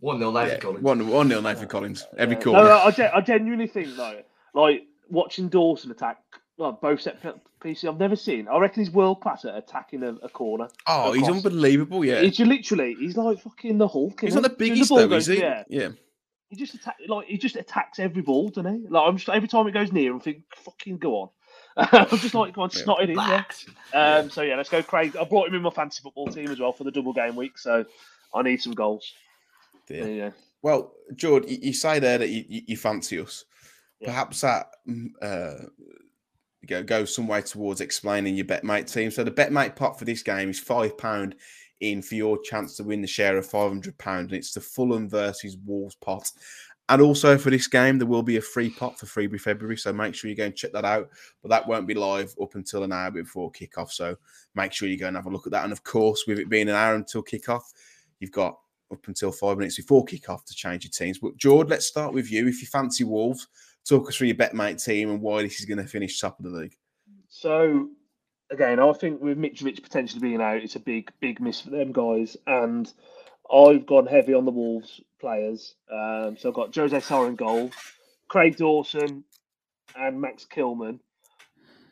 One 0 Nathan Yeah, Collins. one one nil Nathan Collins every Yeah. quarter. No, I, gen- I genuinely think though, like watching Dawson attack, well, both set pieces. I've never seen. I reckon he's world class at attacking a, a corner. oh, he's unbelievable. Yeah, He's literally, he's like fucking the Hulk. he's isn't not the he? As soon as biggest ball though, goes- is he? Yeah, yeah. He just attack like he just attacks every ball, doesn't he? Like I'm just every time it goes near, I'm thinking, fucking go on. I'm just like, come on, Yeah. snot it in, yeah. Um, so yeah, let's go, Craig. I brought him in my fantasy football team as well for the double game week, so I need some goals. Dear. There you go. Well, George, you, you say there that you, you, you fancy us. Yeah. Perhaps that mm, uh, go goes some way towards explaining your BetMate team. So the BetMate pot for this game is five pound in for your chance to win the share of five hundred pound, and it's the Fulham versus Wolves pot. And also for this game, there will be a free pot for Freebie February, so make sure you go and check that out. But that won't be live up until an hour before kickoff, so make sure you go and have a look at that. And of course, with it being an hour until kickoff, you've got up until five minutes before kickoff to change your teams. But George, let's start with you. If you fancy Wolves, talk us through your BetMate team and why this is going to finish top of the league. So again, I think with Mitrovic potentially being out, it's a big, big miss for them guys. And I've gone heavy on the Wolves players. Um, so I've got Jose Sá in goal, Craig Dawson, and Max Kilman.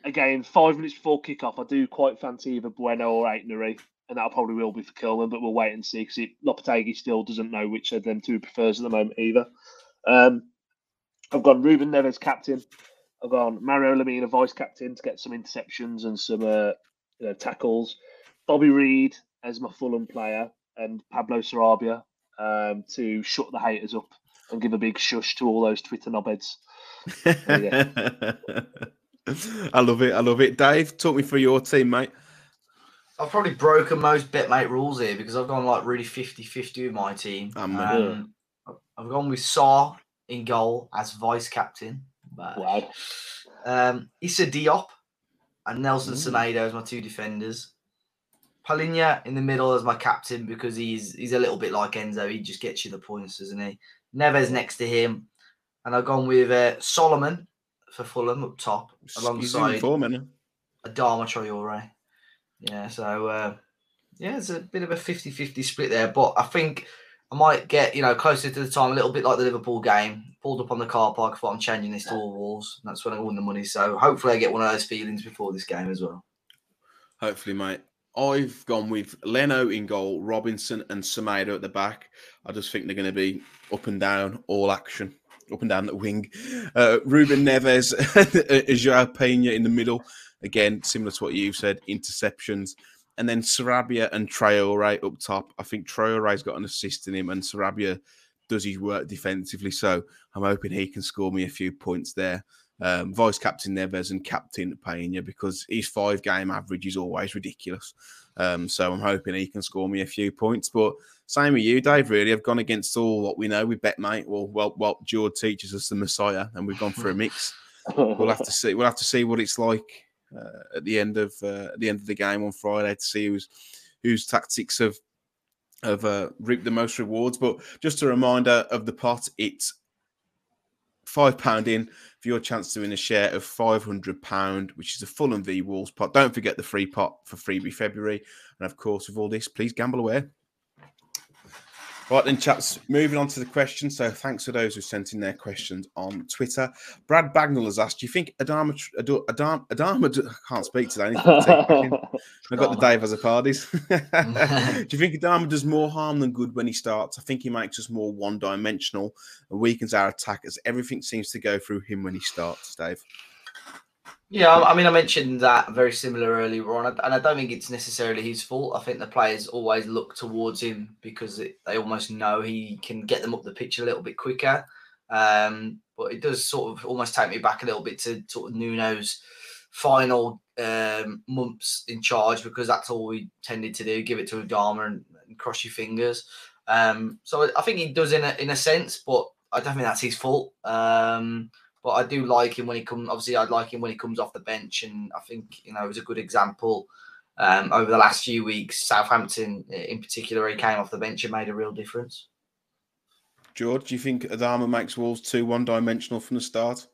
Again, five minutes before kickoff, I do quite fancy either Bueno or Ait-Nouri, and that probably will be for Kilman, but we'll wait and see because Lopetegui still doesn't know which of them two prefers at the moment either. Um, I've gone Ruben Neves captain. I've gone Mario Lemina vice captain to get some interceptions and some uh, you know tackles. Bobby Reed as my Fulham player and Pablo Sarabia um, to shut the haters up and give a big shush to all those Twitter knobheads. I love it. I love it. Dave, talk me through your team, mate. I've probably broken most BetMate rules here because I've gone like really 50-50 with my team. I'm with. Um, I've gone with Sá in goal as vice captain. But, Wow. Um, Issa Diop and Nelson. Semedo as my two defenders. Palhinha in the middle as my captain because he's he's a little bit like Enzo. He just gets you the points, doesn't he? Neves next to him, and I've gone with uh, Solomon for Fulham up top alongside Adama Traore. Yeah, so uh, yeah, it's a bit of a 50-50 split there, but I think I might get you know closer to the time, a little bit like the Liverpool game. Pulled up on the car park, I thought I'm changing this to all Wolves. That's when I won the money. So hopefully I get one of those feelings before this game as well. Hopefully, mate. I've gone with Leno in goal, Robinson and Semedo at the back. I just think they're going to be up and down, all action, up and down the wing. Uh, Ruben Neves, Joao Pena in the middle. Again, similar to what you've said, interceptions. And then Sarabia and Traore up top. I think Traore's got an assist in him, and Sarabia does his work defensively. So I'm hoping he can score me a few points there um, vice captain Neves and captain Pena because his five game average is always ridiculous. Um, so I'm hoping he can score me a few points. But same with you, Dave. Really, I've gone against all what we know. We bet, mate. Well, well, well. George teaches us the Messiah, and we've gone for a mix. We'll have to see. We'll have to see what it's like at the end of uh, at the end of the game on Friday to see who's whose tactics have have uh, reaped the most rewards. But just a reminder of the pot, it's five pound in for your chance to win a share of five hundred pound, which is a Fulham v Wolves pot. Don't forget the free pot for freebie February, and of course, with all this, please gamble away. Right then, chaps, moving on to the questions. So, thanks to those who sent in their questions on Twitter. Brad Bagnall has asked, Do you think Adama, Adama, Adama, Adama I can't speak today. I need to put the tape back in. I've got the Dave as a parties. Do you think Adama does more harm than good when he starts? I think he makes us more one dimensional and weakens our attack as everything seems to go through him when he starts, Dave. Yeah, I mean, I mentioned that very similar earlier on, and I don't think it's necessarily his fault. I think the players always look towards him because it, they almost know he can get them up the pitch a little bit quicker. Um, but it does sort of almost take me back a little bit to sort of Nuno's final um, months in charge because that's all we tended to do: give it to Adama and, and cross your fingers. Um, so I think he does in a in a sense, but I don't think that's his fault. Um, but I do like him when he comes. Obviously, I like him when he comes off the bench, and I think you know it was a good example um, over the last few weeks. Southampton, in particular, he came off the bench and made a real difference. George, do you think Adama makes Wolves too one dimensional from the start?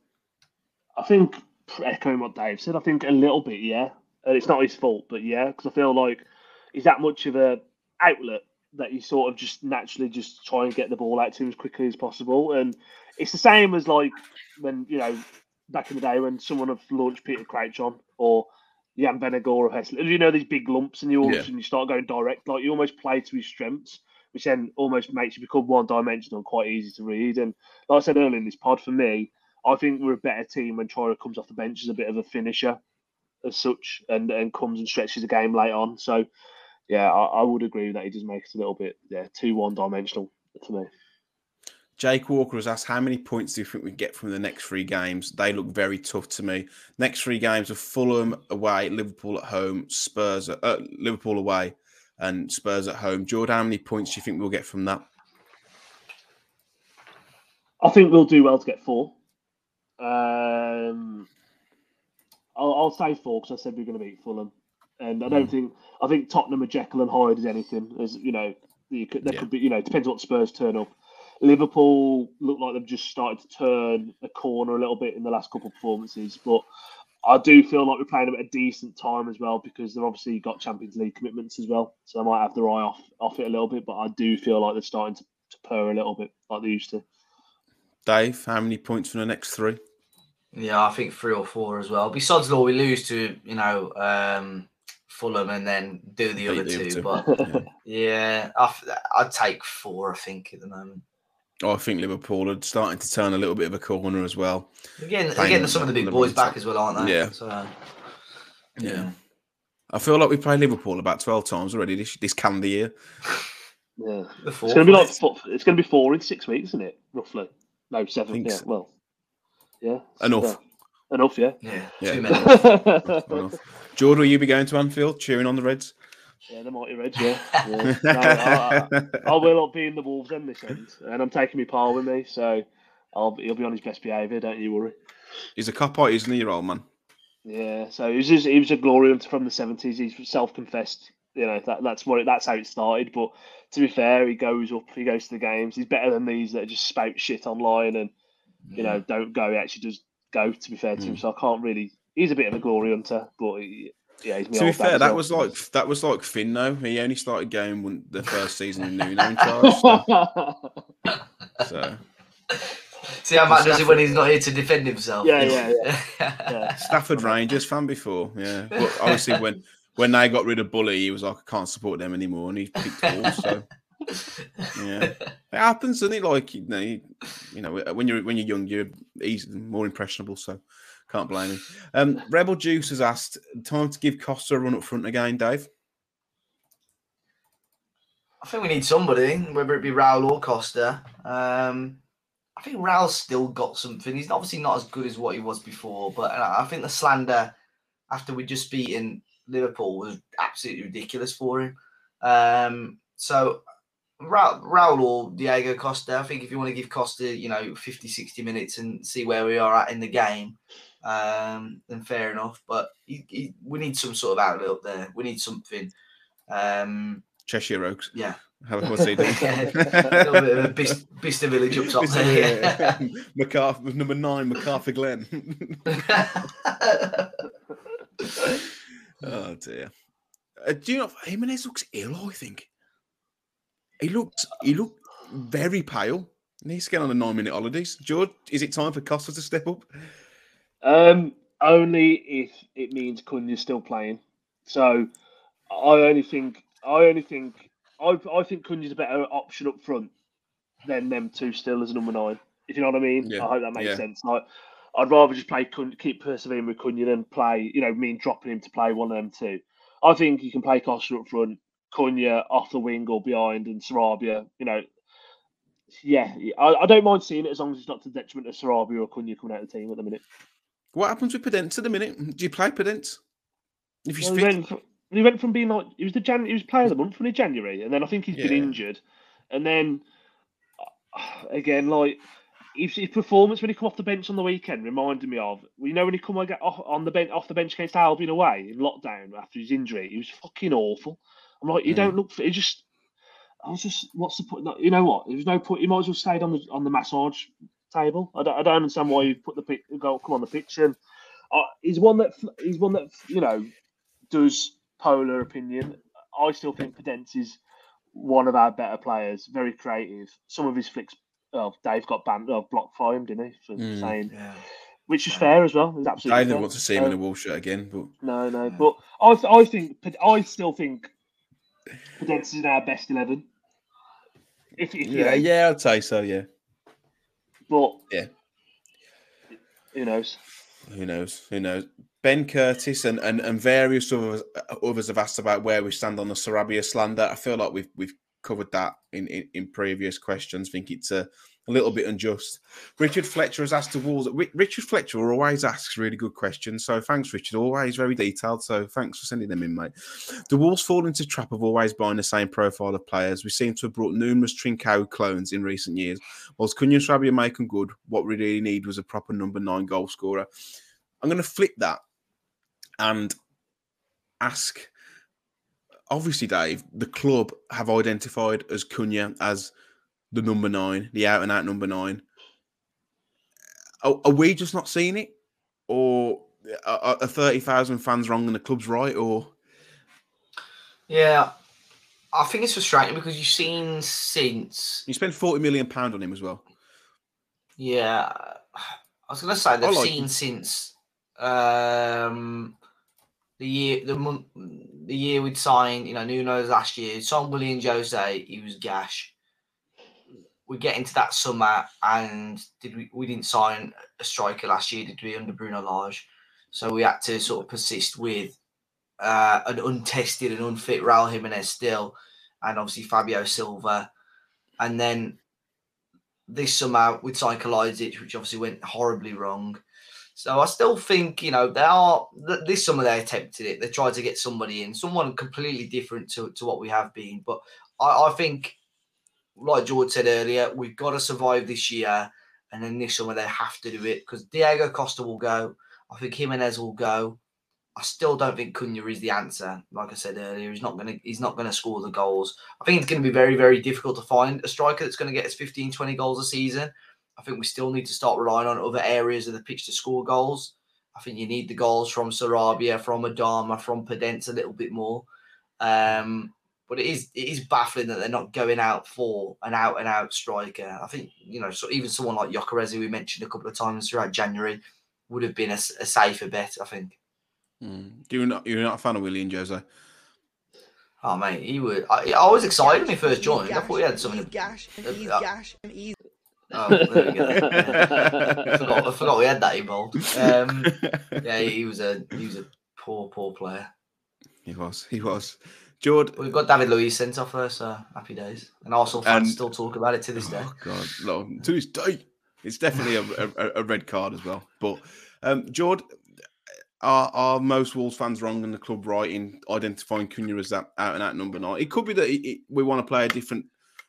I think echoing what Dave said, I think a little bit, yeah. And it's not his fault, but yeah, because I feel like he's that much of a outlet that you sort of just naturally just try and get the ball out to him as quickly as possible. And it's the same as like when you know back in the day when someone have launched Peter Crouch on or Jan Vennegoor of Hesselink. You know these big lumps, and you all Yeah. a sudden you start going direct. Like you almost play to his strengths, which then almost makes you become one dimensional, and quite easy to read. And like I said earlier in this pod, for me, I think we're a better team when Traore comes off the bench as a bit of a finisher, as such, and and comes and stretches the game late on. So, yeah, I, I would agree that he does make it a little bit yeah too one dimensional to me. Jake Walker has asked, how many points do you think we get from the next three games? They look very tough to me. Next three games are Fulham away, Liverpool at home, Spurs, at, uh, Liverpool away, and Spurs at home. Jordan, how many points do you think we'll get from that? I think we'll do well to get four. Um, I'll, I'll say four because I said we are going to beat Fulham, and I don't mm. think I think Tottenham are Jekyll and Hyde as anything. As you know, you could, there yeah. could be you know depends what Spurs turn up. Liverpool look like they've just started to turn a corner a little bit in the last couple of performances, but I do feel like we're playing them at a decent time as well because they've obviously got Champions League commitments as well, so they might have their eye off off it a little bit. But I do feel like they're starting to, to purr a little bit like they used to. Dave, how many points from the next three? Yeah, I think three or four as well. Besides law, we lose to you know um, Fulham and then do the, other, the two, other two. But yeah, yeah I'd take four. I think at the moment. Oh, I think Liverpool are starting to turn a little bit of a corner as well. Again, again, some of the big the boys back as well, aren't they? Yeah. So, yeah. yeah. I feel like we played Liverpool about twelve times already this this calendar year. Yeah, it's going to be like it's going to be four in six weeks, isn't it? Roughly. No, seven. Yeah. So. Well, yeah. Enough. Enough. Yeah. Yeah. yeah. Two minutes. Enough. Jordan, will you be going to Anfield cheering on the Reds? Yeah, the mighty Reds. Yeah, yeah. No, I, I, I, will be in the Wolves end this end, and I'm taking my pal with me, so I'll he'll be on his best behaviour. Don't you worry. He's a cop out, isn't he, your old man? Yeah, so he was just, he was a glory hunter from the seventies. He's self-confessed. You know that that's what it, that's how it started. But to be fair, he goes up, he goes to the games. He's better than these that just spout shit online and you know don't go. He actually does go. To be fair to mm. him, so I can't really. He's a bit of a glory hunter, but he, yeah, to be fair, that was like that was like Finn though. He only started going when the first season of Nuno in charge. So. so. See how much does it when he's not here to defend himself? Yeah, yeah, yeah. yeah. Stafford Rangers fan before, yeah. But obviously when when they got rid of Bully, he was like, I can't support them anymore, and he picked balls. So yeah, it happens, doesn't it? Like you know, you know, when you're when you're young, you're easy, more impressionable. So can't blame him. Um, Rebel Juice has asked, time to give Costa a run up front again, Dave. I think we need somebody, whether it be Raul or Costa. Um, I think Raul's still got something. He's obviously not as good as what he was before, but I think the slander after we just beaten Liverpool was absolutely ridiculous for him. Um, so Ra- Raul or Diego Costa, I think if you want to give Costa, you know, 50, 60 minutes and see where we are at in the game, um, then fair enough. But he, he, we need some sort of outlet up there. We need something. Um, Cheshire Oaks. Yeah. What's he doing? yeah, a little bit of a Bist- Bicester Village up top there. Yeah. MacArthur, number nine, MacArthur Glen. oh dear. Uh, do you know Jimenez looks ill? I think he looked he looked very pale. He needs to get on the nine minute holidays. George, is it time for Costa to step up? Um, only if it means Cunha's still playing. So I only think I only think I I think Cunha's a better option up front than them two still as number nine. If you know what I mean. Yeah. I hope that makes yeah. sense. Like I'd rather just play keep persevering with Cunha than play, you know, mean dropping him to play one of them two. I think you can play Costa up front, Cunha off the wing or behind, and Sarabia, you know, yeah, I, I, don't mind seeing it as long as it's not to the detriment of Sarabia or Cunha coming out of the team at the minute. What happens with Podence at the minute? Do you play Podence? If you well, he, went from, he went from being like he was the Jan, he was player of the month from January, and then I think he's yeah. been injured, and then uh, again like his, performance when he come off the bench on the weekend reminded me of you know when he come off on the bench off the bench against Albion away in lockdown after his injury, he was fucking awful. I'm like, you mm. don't look. He just I was just, what's the point? You know what? There's no point. You might as well stayed on the on the massage table. I don't, I don't understand why you put the pic, go come on the pitch and uh, he's one that he's one that you know does polar opinion. I still think Podence is one of our better players. Very creative. Some of his flicks. Oh, Dave got banned, oh, blocked for him, didn't he, for mm, saying, yeah. which is yeah. fair as well. It's absolutely. I didn't want to see him in a wall shirt again, but no, no. Yeah. But I, I think, I still think Podence is in our best eleven. If, if yeah, know, yeah, I'd say so. Yeah. But yeah, Who knows? Who knows? Who knows? Ben Curtis and, and, and various others, others have asked about where we stand on the Sarabia slander. I feel like we've we've covered that in, in, in previous questions. I think it's a, a little bit unjust. Richard Fletcher has asked the Wolves. Richard Fletcher always asks really good questions. So thanks, Richard. Always very detailed. So thanks for sending them in, mate. The Wolves fall into trap of always buying the same profile of players. We seem to have brought numerous Trincao clones in recent years. Whilst Cunha and Sarabia making good, what we really need was a proper number nine goal scorer. I'm going to flip that and ask obviously, Dave, the club have identified as Cunha as the number nine, the out and out number nine. Are, are we just not seeing it, or are, are thirty thousand fans wrong and the club's right? Or yeah, I think it's frustrating because you've seen since you spent forty million pound on him as well. Yeah, I was going to say they've like seen him. since um, the year the month the year we'd signed, you know, Nuno's last year, signed Willian Jose, he was gash. We get into that summer and did we we didn't sign a striker last year, did we under Bruno Lage? So we had to sort of persist with uh, an untested and unfit Raul Jimenez still, and obviously Fabio Silva. And then this summer with Kalajdžić, which obviously went horribly wrong. So I still think, you know, they are this summer they attempted it. They tried to get somebody in, someone completely different to, to what we have been. But I, I think, like George said earlier, we've got to survive this year. And then this summer they have to do it because Diego Costa will go. I think Jimenez will go. I still don't think Cunha is the answer. Like I said earlier, he's not gonna he's not gonna score the goals. I think it's gonna be very, very difficult to find a striker that's gonna get us 15, 20 goals a season. I think we still need to start relying on other areas of the pitch to score goals. I think you need the goals from Sarabia, from Adama, from Podence a little bit more. Um, but it is it is baffling that they're not going out for an out and out striker. I think you know, so even someone like Gyökeres, we mentioned a couple of times throughout January, would have been a, a safer bet. I think. Mm. You're not you're not a fan of Willian Jose. Oh mate, he would. I, I was excited when he first joined. I thought he had something. Gash and ease, uh, gash and ease. Oh, there we go. I, forgot, I forgot we had that involved. Um, yeah, he was a he was a poor poor player. He was. He was. George, we've got David Luiz sent off there, so happy days. And also fans and, still talk about it to this day. Oh God, no, to this day, it's definitely a, a, a, red card as well. But um, George, are, are most Wolves fans wrong and the club right in identifying Cunha as that out and out number nine? It could be that it, it, we want to play a different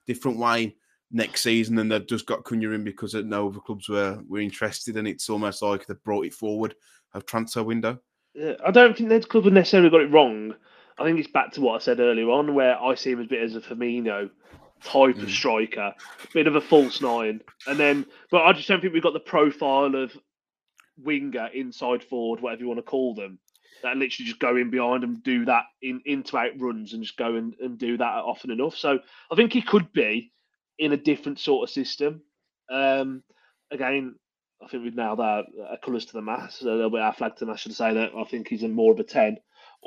different way next season, and they've just got Cunha in because no other clubs were were interested, and it's almost like they've brought it forward a transfer window. Yeah, I don't think the club have necessarily got it wrong. I think it's back to what I said earlier on, where I see him as a bit as a Firmino type mm. of striker, a bit of a false nine, and then, but I just don't think we've got the profile of winger, inside forward, whatever you want to call them, that literally just go in behind and do that in into out runs and just go and, and do that often enough. So I think he could be in a different sort of system. Um, again, I think we've our, our colours to the mass. A little bit our flag to the mass. Should say that I think he's in more of a ten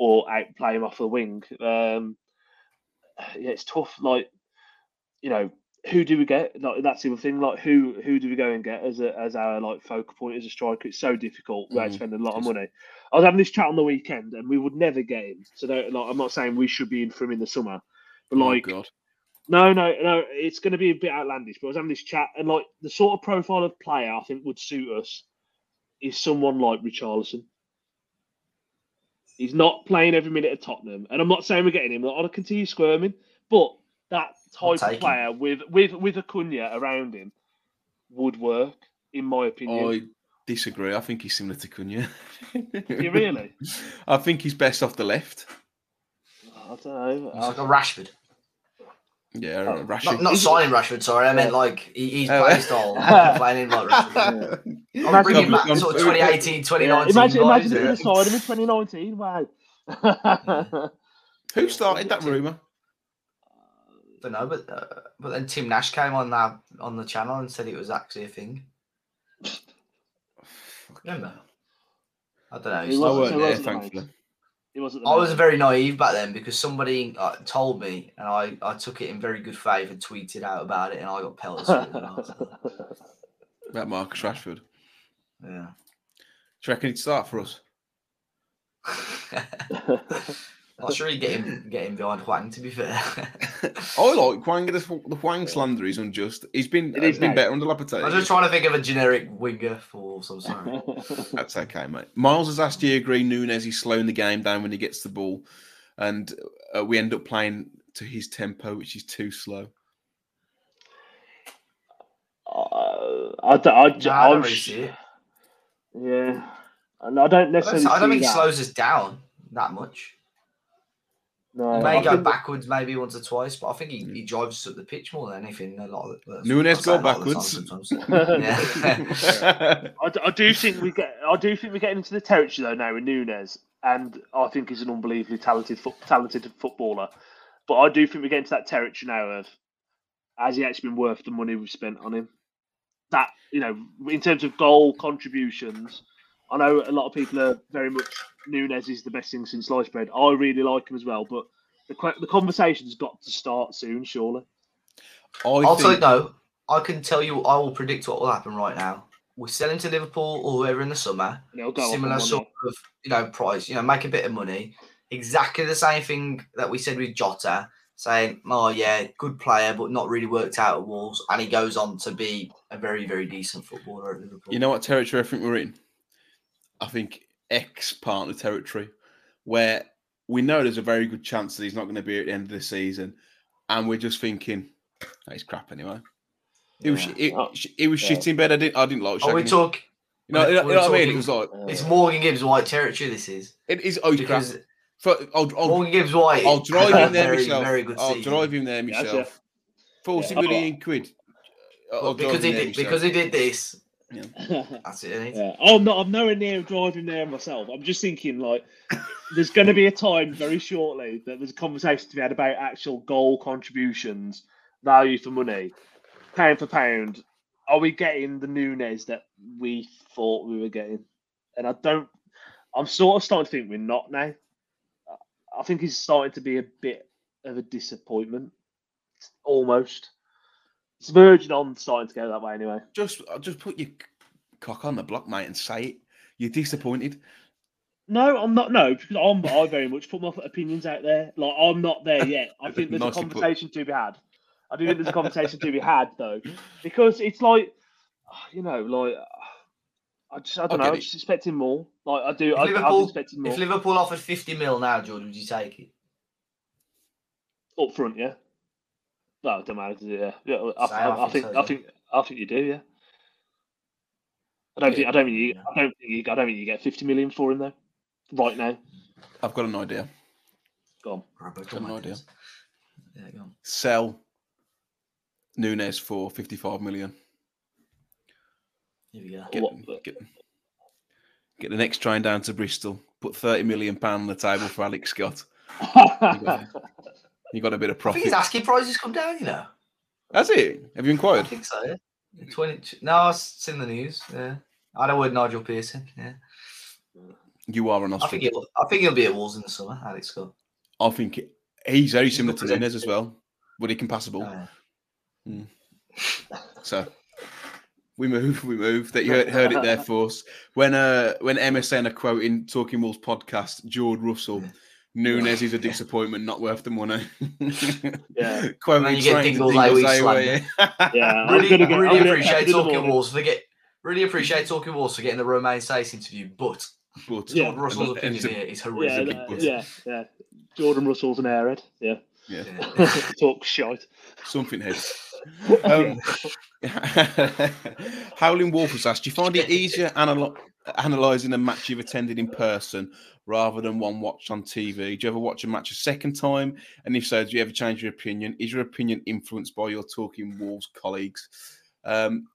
or out play him off the wing. Um, yeah, it's tough. Like you know, who do we get? Like that's the other thing. Like who who do we go and get as a as our like focal point as a striker? It's so difficult. We're mm. spending a lot of money. I was having this chat on the weekend, and we would never get him. So like, I'm not saying we should be in for him in the summer, but oh, like. Oh, no, no, no. It's going to be a bit outlandish. But I was having this chat, and like the sort of profile of player I think would suit us is someone like Richarlison. He's not playing every minute at Tottenham, and I'm not saying we're getting him. I'll continue squirming, but that type of player him. with with with a Cunha around him would work, in my opinion. I disagree. I think he's similar to Cunha. you really? I think he's best off the left. I don't know. He's like a Rashford. Yeah, oh, Rashford. Not, not signing Rashford, sorry. I meant like he, he's oh, playing style. playing in like Rashford. Yeah. I'm bringing back sort of 2018, 2019. Yeah. Imagine, imagine yeah. signed him in 2019. Wow. Who started that rumour? I don't know, but uh, but then Tim Nash came on that on the channel and said it was actually a thing. Remember? I don't know. He wasn't, I weren't there, thankfully. He wasn't. I was very naive back then because somebody uh, told me, and I, I took it in very good faith and tweeted out about it, and I got pelted. About Marcus Rashford. Yeah. Do you reckon he'd start for us? Not sure he'd get him get him behind Hwang. To be fair, I like Hwang. The, the Hwang slander is unjust. He's been It is been nice. better under I'm just trying to think of a generic winger for some sort. That's okay, mate. Miles has asked, do you agree Nunes is slowing the game down when he gets the ball? And uh, we end up playing to his tempo, which is too slow. Uh, I, don't- I, No, I don't I'm really see it. Yeah, and I don't I don't, I don't see think he slows us down that much. No, He may go think- backwards maybe once or twice, but I think he, hmm. he drives us up the pitch more than anything. A lot of the, Nunes I go a lot of the backwards. time sometimes. yeah. I, d- I do think we get. I do think we're getting into the territory though now with Nunes, and I think he's an unbelievably talented, fo- talented footballer. But I do think we get into that territory now of has he actually been worth the money we've spent on him? That you know, in terms of goal contributions, I know a lot of people are very much Nunes is the best thing since sliced bread. I really like him as well, but the the conversation's got to start soon, surely. I I'll tell you no. I can tell you. I will predict what will happen right now. We sell him to Liverpool or whoever in the summer. Go similar sort of you know price. You know, make a bit of money. Exactly the same thing that we said with Jota, saying, "Oh yeah, good player, but not really worked out at Wolves," and he goes on to be a very very decent footballer at Liverpool. you know what territory I think we're in? I think X partner territory, where we know there's a very good chance that he's not going to be at the end of the season, and we're just thinking, oh, he's crap anyway. It was, Yeah. it, Oh, it was yeah. shit in bed. I didn't, I didn't like. Are we shagging talk? You know, you know, you know what I mean? It was like It's Morgan Gibbs White territory. This is it is. Oh, he's crap. For, I'll, I'll, Morgan Gibbs White. I'll drive him there very, myself. Very good I'll season. drive him there Yeah, myself. yeah. Forty Yeah. million quid. I'll because he did, because he did this. Yeah. That's it? Yeah, oh, I'm not. I'm nowhere near driving there myself. I'm just thinking like, there's going to be a time very shortly that there's a conversation to be had about actual goal contributions, value for money, pound for pound. Are we getting the Nunes that we thought we were getting? And I don't. I'm sort of starting to think we're not now. I think he's starting to be a bit of a disappointment, almost. It's verging on starting to go that way anyway. Just, just put your cock on the block, mate, and say it. You're disappointed. No, I'm not. No, because I'm. I very much put my opinions out there. Like I'm not there yet. I think there's a Nicely put. conversation to be had. I do think there's a conversation to be had though, because it's like, you know, like I just I don't I know. get I'm just expecting more. Like I do. If I, Liverpool- expecting more If Liverpool offered 50 mil now, Jordan, would you take it? up front. Yeah. No, it don't matter. Yeah. Yeah. I, Same, I, I I think. think so, I yeah. think. I think you do. Yeah. I don't think. I don't think you. I don't think you. I don't think you get 50 million for him though. Right now. I've got an idea. Go on. Robert, Got no idea. Yeah, go on. Sell Nunes for 55 million. Here we go. Get, What- get, get the next train down to Bristol. Put 30 million pound on the table for Alex Scott. You got a bit of profit. I think his asking prices come down, you know. That's it. Have you inquired? I think so. Yeah. 20, no, I've seen the news. Yeah. I know Nigel Pearson. Yeah. You are an I think he'll, I think he'll be at Wolves in the summer, Alex Scott. I think it- he's very He's similar to Nunes as well, but he can pass the ball. Uh, So we move, we move. That you heard, heard it there first. When uh when MSN are quoting Talking Wolves podcast, George Russell, Nunes is a disappointment, not worth the money. Yeah. quoting And then you get Trent Dingles Dingles Ayew Ayew, yeah. Yeah. I'm really, gonna get- I'm really appreciate in the Talking morning. Wolves for get. Really appreciate Talking Wolves for getting the Romain Saïss interview, but But Yeah. George Russell's and- opinion and to- here is Yeah, horrific. big that- yeah, yeah. Jordan Russell's an airhead. Yeah. Yeah, Yeah. Talk shite. something head. Um, Howling Wolf has asked, do you find it easier analy- analysing a match you've attended in person rather than one watched on TV? Do you ever watch a match a second time? And if so, do you ever change your opinion? Is your opinion influenced by your Talking Wolves colleagues? Um,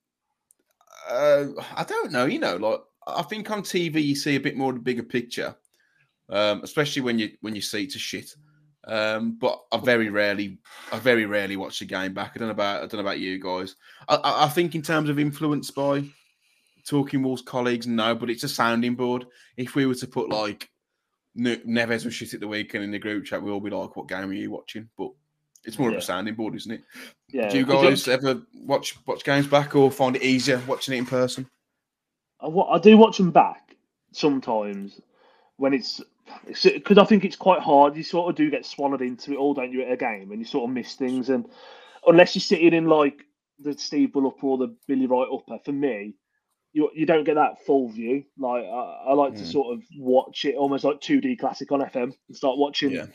uh, I don't know. You know, like I think on TV you see a bit more of the bigger picture, um, especially when you when you see it's a shit. Um, but I very rarely, I very rarely watch the game back. I don't know about, I don't know about you guys. I, I, think in terms of influence by Talking Wolves colleagues, no, but it's a sounding board. If we were to put like Neves was shit at the weekend in the group chat, we'll all be like, "What game are you watching?" But it's more of a sounding board, isn't it? Yeah. Do you guys ever watch watch games back or find it easier watching it in person? I, I do watch them back, sometimes when it's because I think it's quite hard. You sort of do get swallowed into it all, don't you, at a game, and you sort of miss things. And unless you're sitting in like the Steve Bull upper or the Billy Wright upper, for me, you you don't get that full view. Like I, I like to Mm. sort of watch it almost like 2D classic on FM and start watching, Yeah.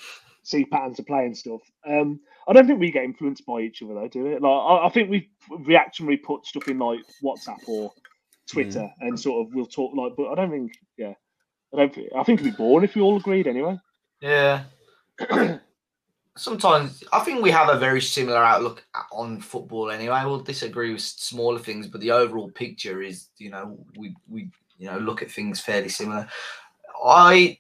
see patterns of play and stuff. Um, I don't think we get influenced by each other though, do it? Like I, I think we reactionary put stuff in like WhatsApp or Twitter and sort of we'll talk like, but I don't think, yeah, I. Think, it'd be boring if we all agreed anyway. Yeah. Sometimes I think we have a very similar outlook on football anyway. We'll disagree with smaller things, but the overall picture is, you know, we we you know look at things fairly similar. I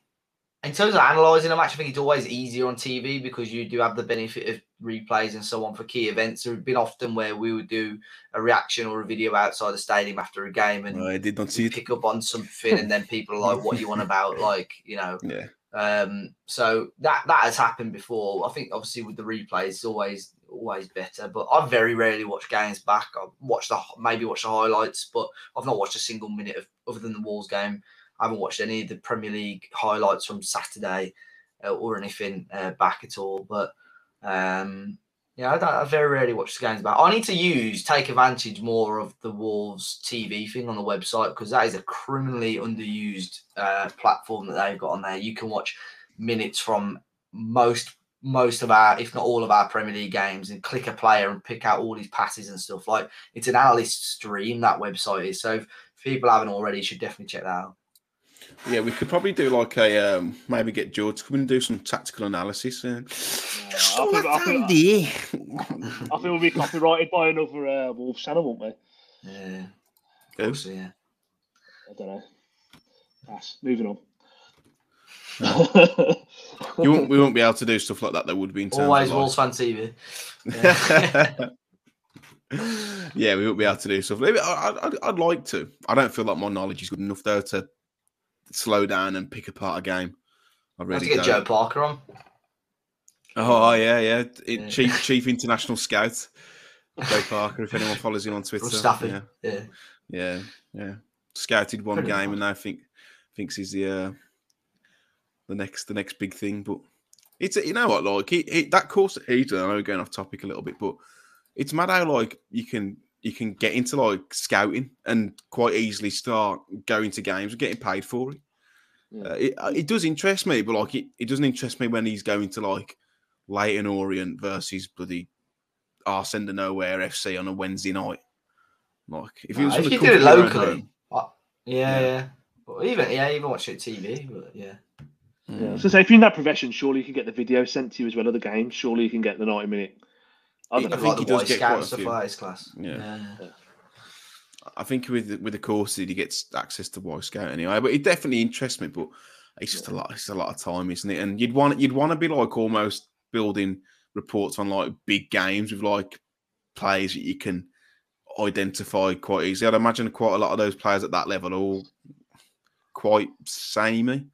in terms of analysing a match, I think it's always easier on TV because you do have the benefit of replays and so on for key events. There have been often where we would do a reaction or a video outside the stadium after a game and I did not see we it. pick up on something and then people are like, What you on about? Like, you know, Yeah. um, so that that has happened before. I think obviously with the replays, it's always always better. But I very rarely watch games back. I watch the maybe watch the highlights, but I've not watched a single minute of other than the Wolves game. I haven't watched any of the Premier League highlights from Saturday uh, or anything uh, back at all. But um, yeah, I, don't, I very rarely watch the games back. I need to use take advantage more of the Wolves TV thing on the website because that is a criminally underused uh, platform that they've got on there. You can watch minutes from most most of our, if not all of our Premier League games, and click a player and pick out all these passes and stuff. Like it's an analyst stream that website is. So if people haven't already, should definitely check that out. Yeah, we could probably do like a um, maybe get George to come in and do some tactical analysis. Uh, I think, I, think, idea. I think we'll be copyrighted by another uh, Wolves channel, won't we? Yeah, Who? obviously, yeah. I don't know. Pass. Moving on. You won't, we won't be able to do stuff like that. That would be in terms Always of Wolves fan TV. like- yeah, we won't be able to do stuff. Maybe I, I'd, I'd like to. I don't feel like my knowledge is good enough though to slow down and pick apart a game. I We have really to get don't. Joe Parker on. Oh yeah, yeah. It, Yeah. Chief Chief International Scout, Joe Parker. If anyone follows him on Twitter, yeah, Yeah. yeah, yeah. Scouted one Pretty game much. and now think thinks he's the uh, the next the next big thing. But it's you know what, like he, he, that course that he's done. I know we're going off topic a little bit, but it's mad how like you can you can get into like scouting and quite easily start going to games and getting paid for it. Yeah. Uh, it, uh, it does interest me, but like it, it doesn't interest me when he's going to like Leyton Orient versus bloody Arsene de Nowhere FC on a Wednesday night. Like if he Nah, was if you do it comfort of your own locally, home- Uh, yeah, Yeah. yeah. Well, even yeah, even watch it TV. But yeah. Yeah. So, say if you're in that profession, surely you can get the video sent to you as well of the game. Surely you can get the 90 minute. I I don't I know. think like he does get quite a stuff few. like that is class. Yeah. yeah, yeah. I think with the, with the course he gets access to Wyscout anyway, but it definitely interests me. But it's just a lot. It's a lot of time, isn't it? And you'd want you'd want to be like almost building reports on like big games with like players that you can identify quite easily. I'd imagine quite a lot of those players at that level are all quite samey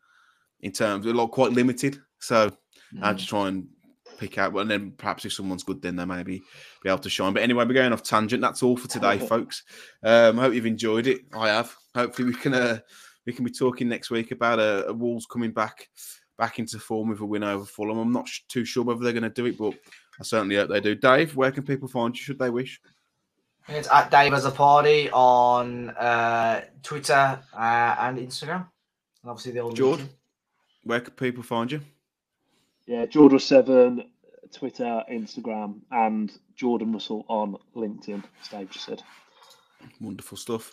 in terms of like quite limited. So I Mm. just try and pick out, and then perhaps if someone's good, then they maybe be able to shine. But anyway, we're going off tangent. That's all for today, folks. Um, hope you've enjoyed it. I have. Hopefully, we can uh, we can be talking next week about a, a Wolves coming back back into form with a win over Fulham. I'm not sh- too sure whether they're going to do it, but I certainly hope they do. Dave, where can people find you? Should they wish? It's at Dave as a party on uh, Twitter uh, and Instagram. And obviously the old George? Where can people find you? Yeah, Jordan Seven, Twitter, Instagram, and Jordan Russell on LinkedIn. Dave just said. Wonderful stuff.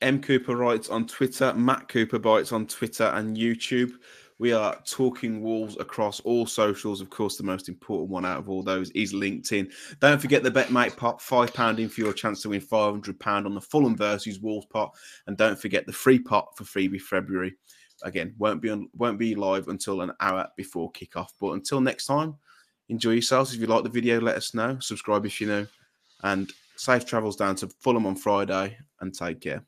M Cooper writes on Twitter. Matt Cooper writes on Twitter and YouTube. We are talking Wolves across all socials. Of course, the most important one out of all those is LinkedIn. Don't forget the BetMate pot, five pound in for your chance to win five hundred pound on the Fulham versus Wolves pot, and don't forget the free pot for freebie February. Again, won't be on, won't be live until an hour before kickoff. But until next time, enjoy yourselves. If you like the video, let us know. Subscribe if you know, and safe travels down to Fulham on Friday. And take care.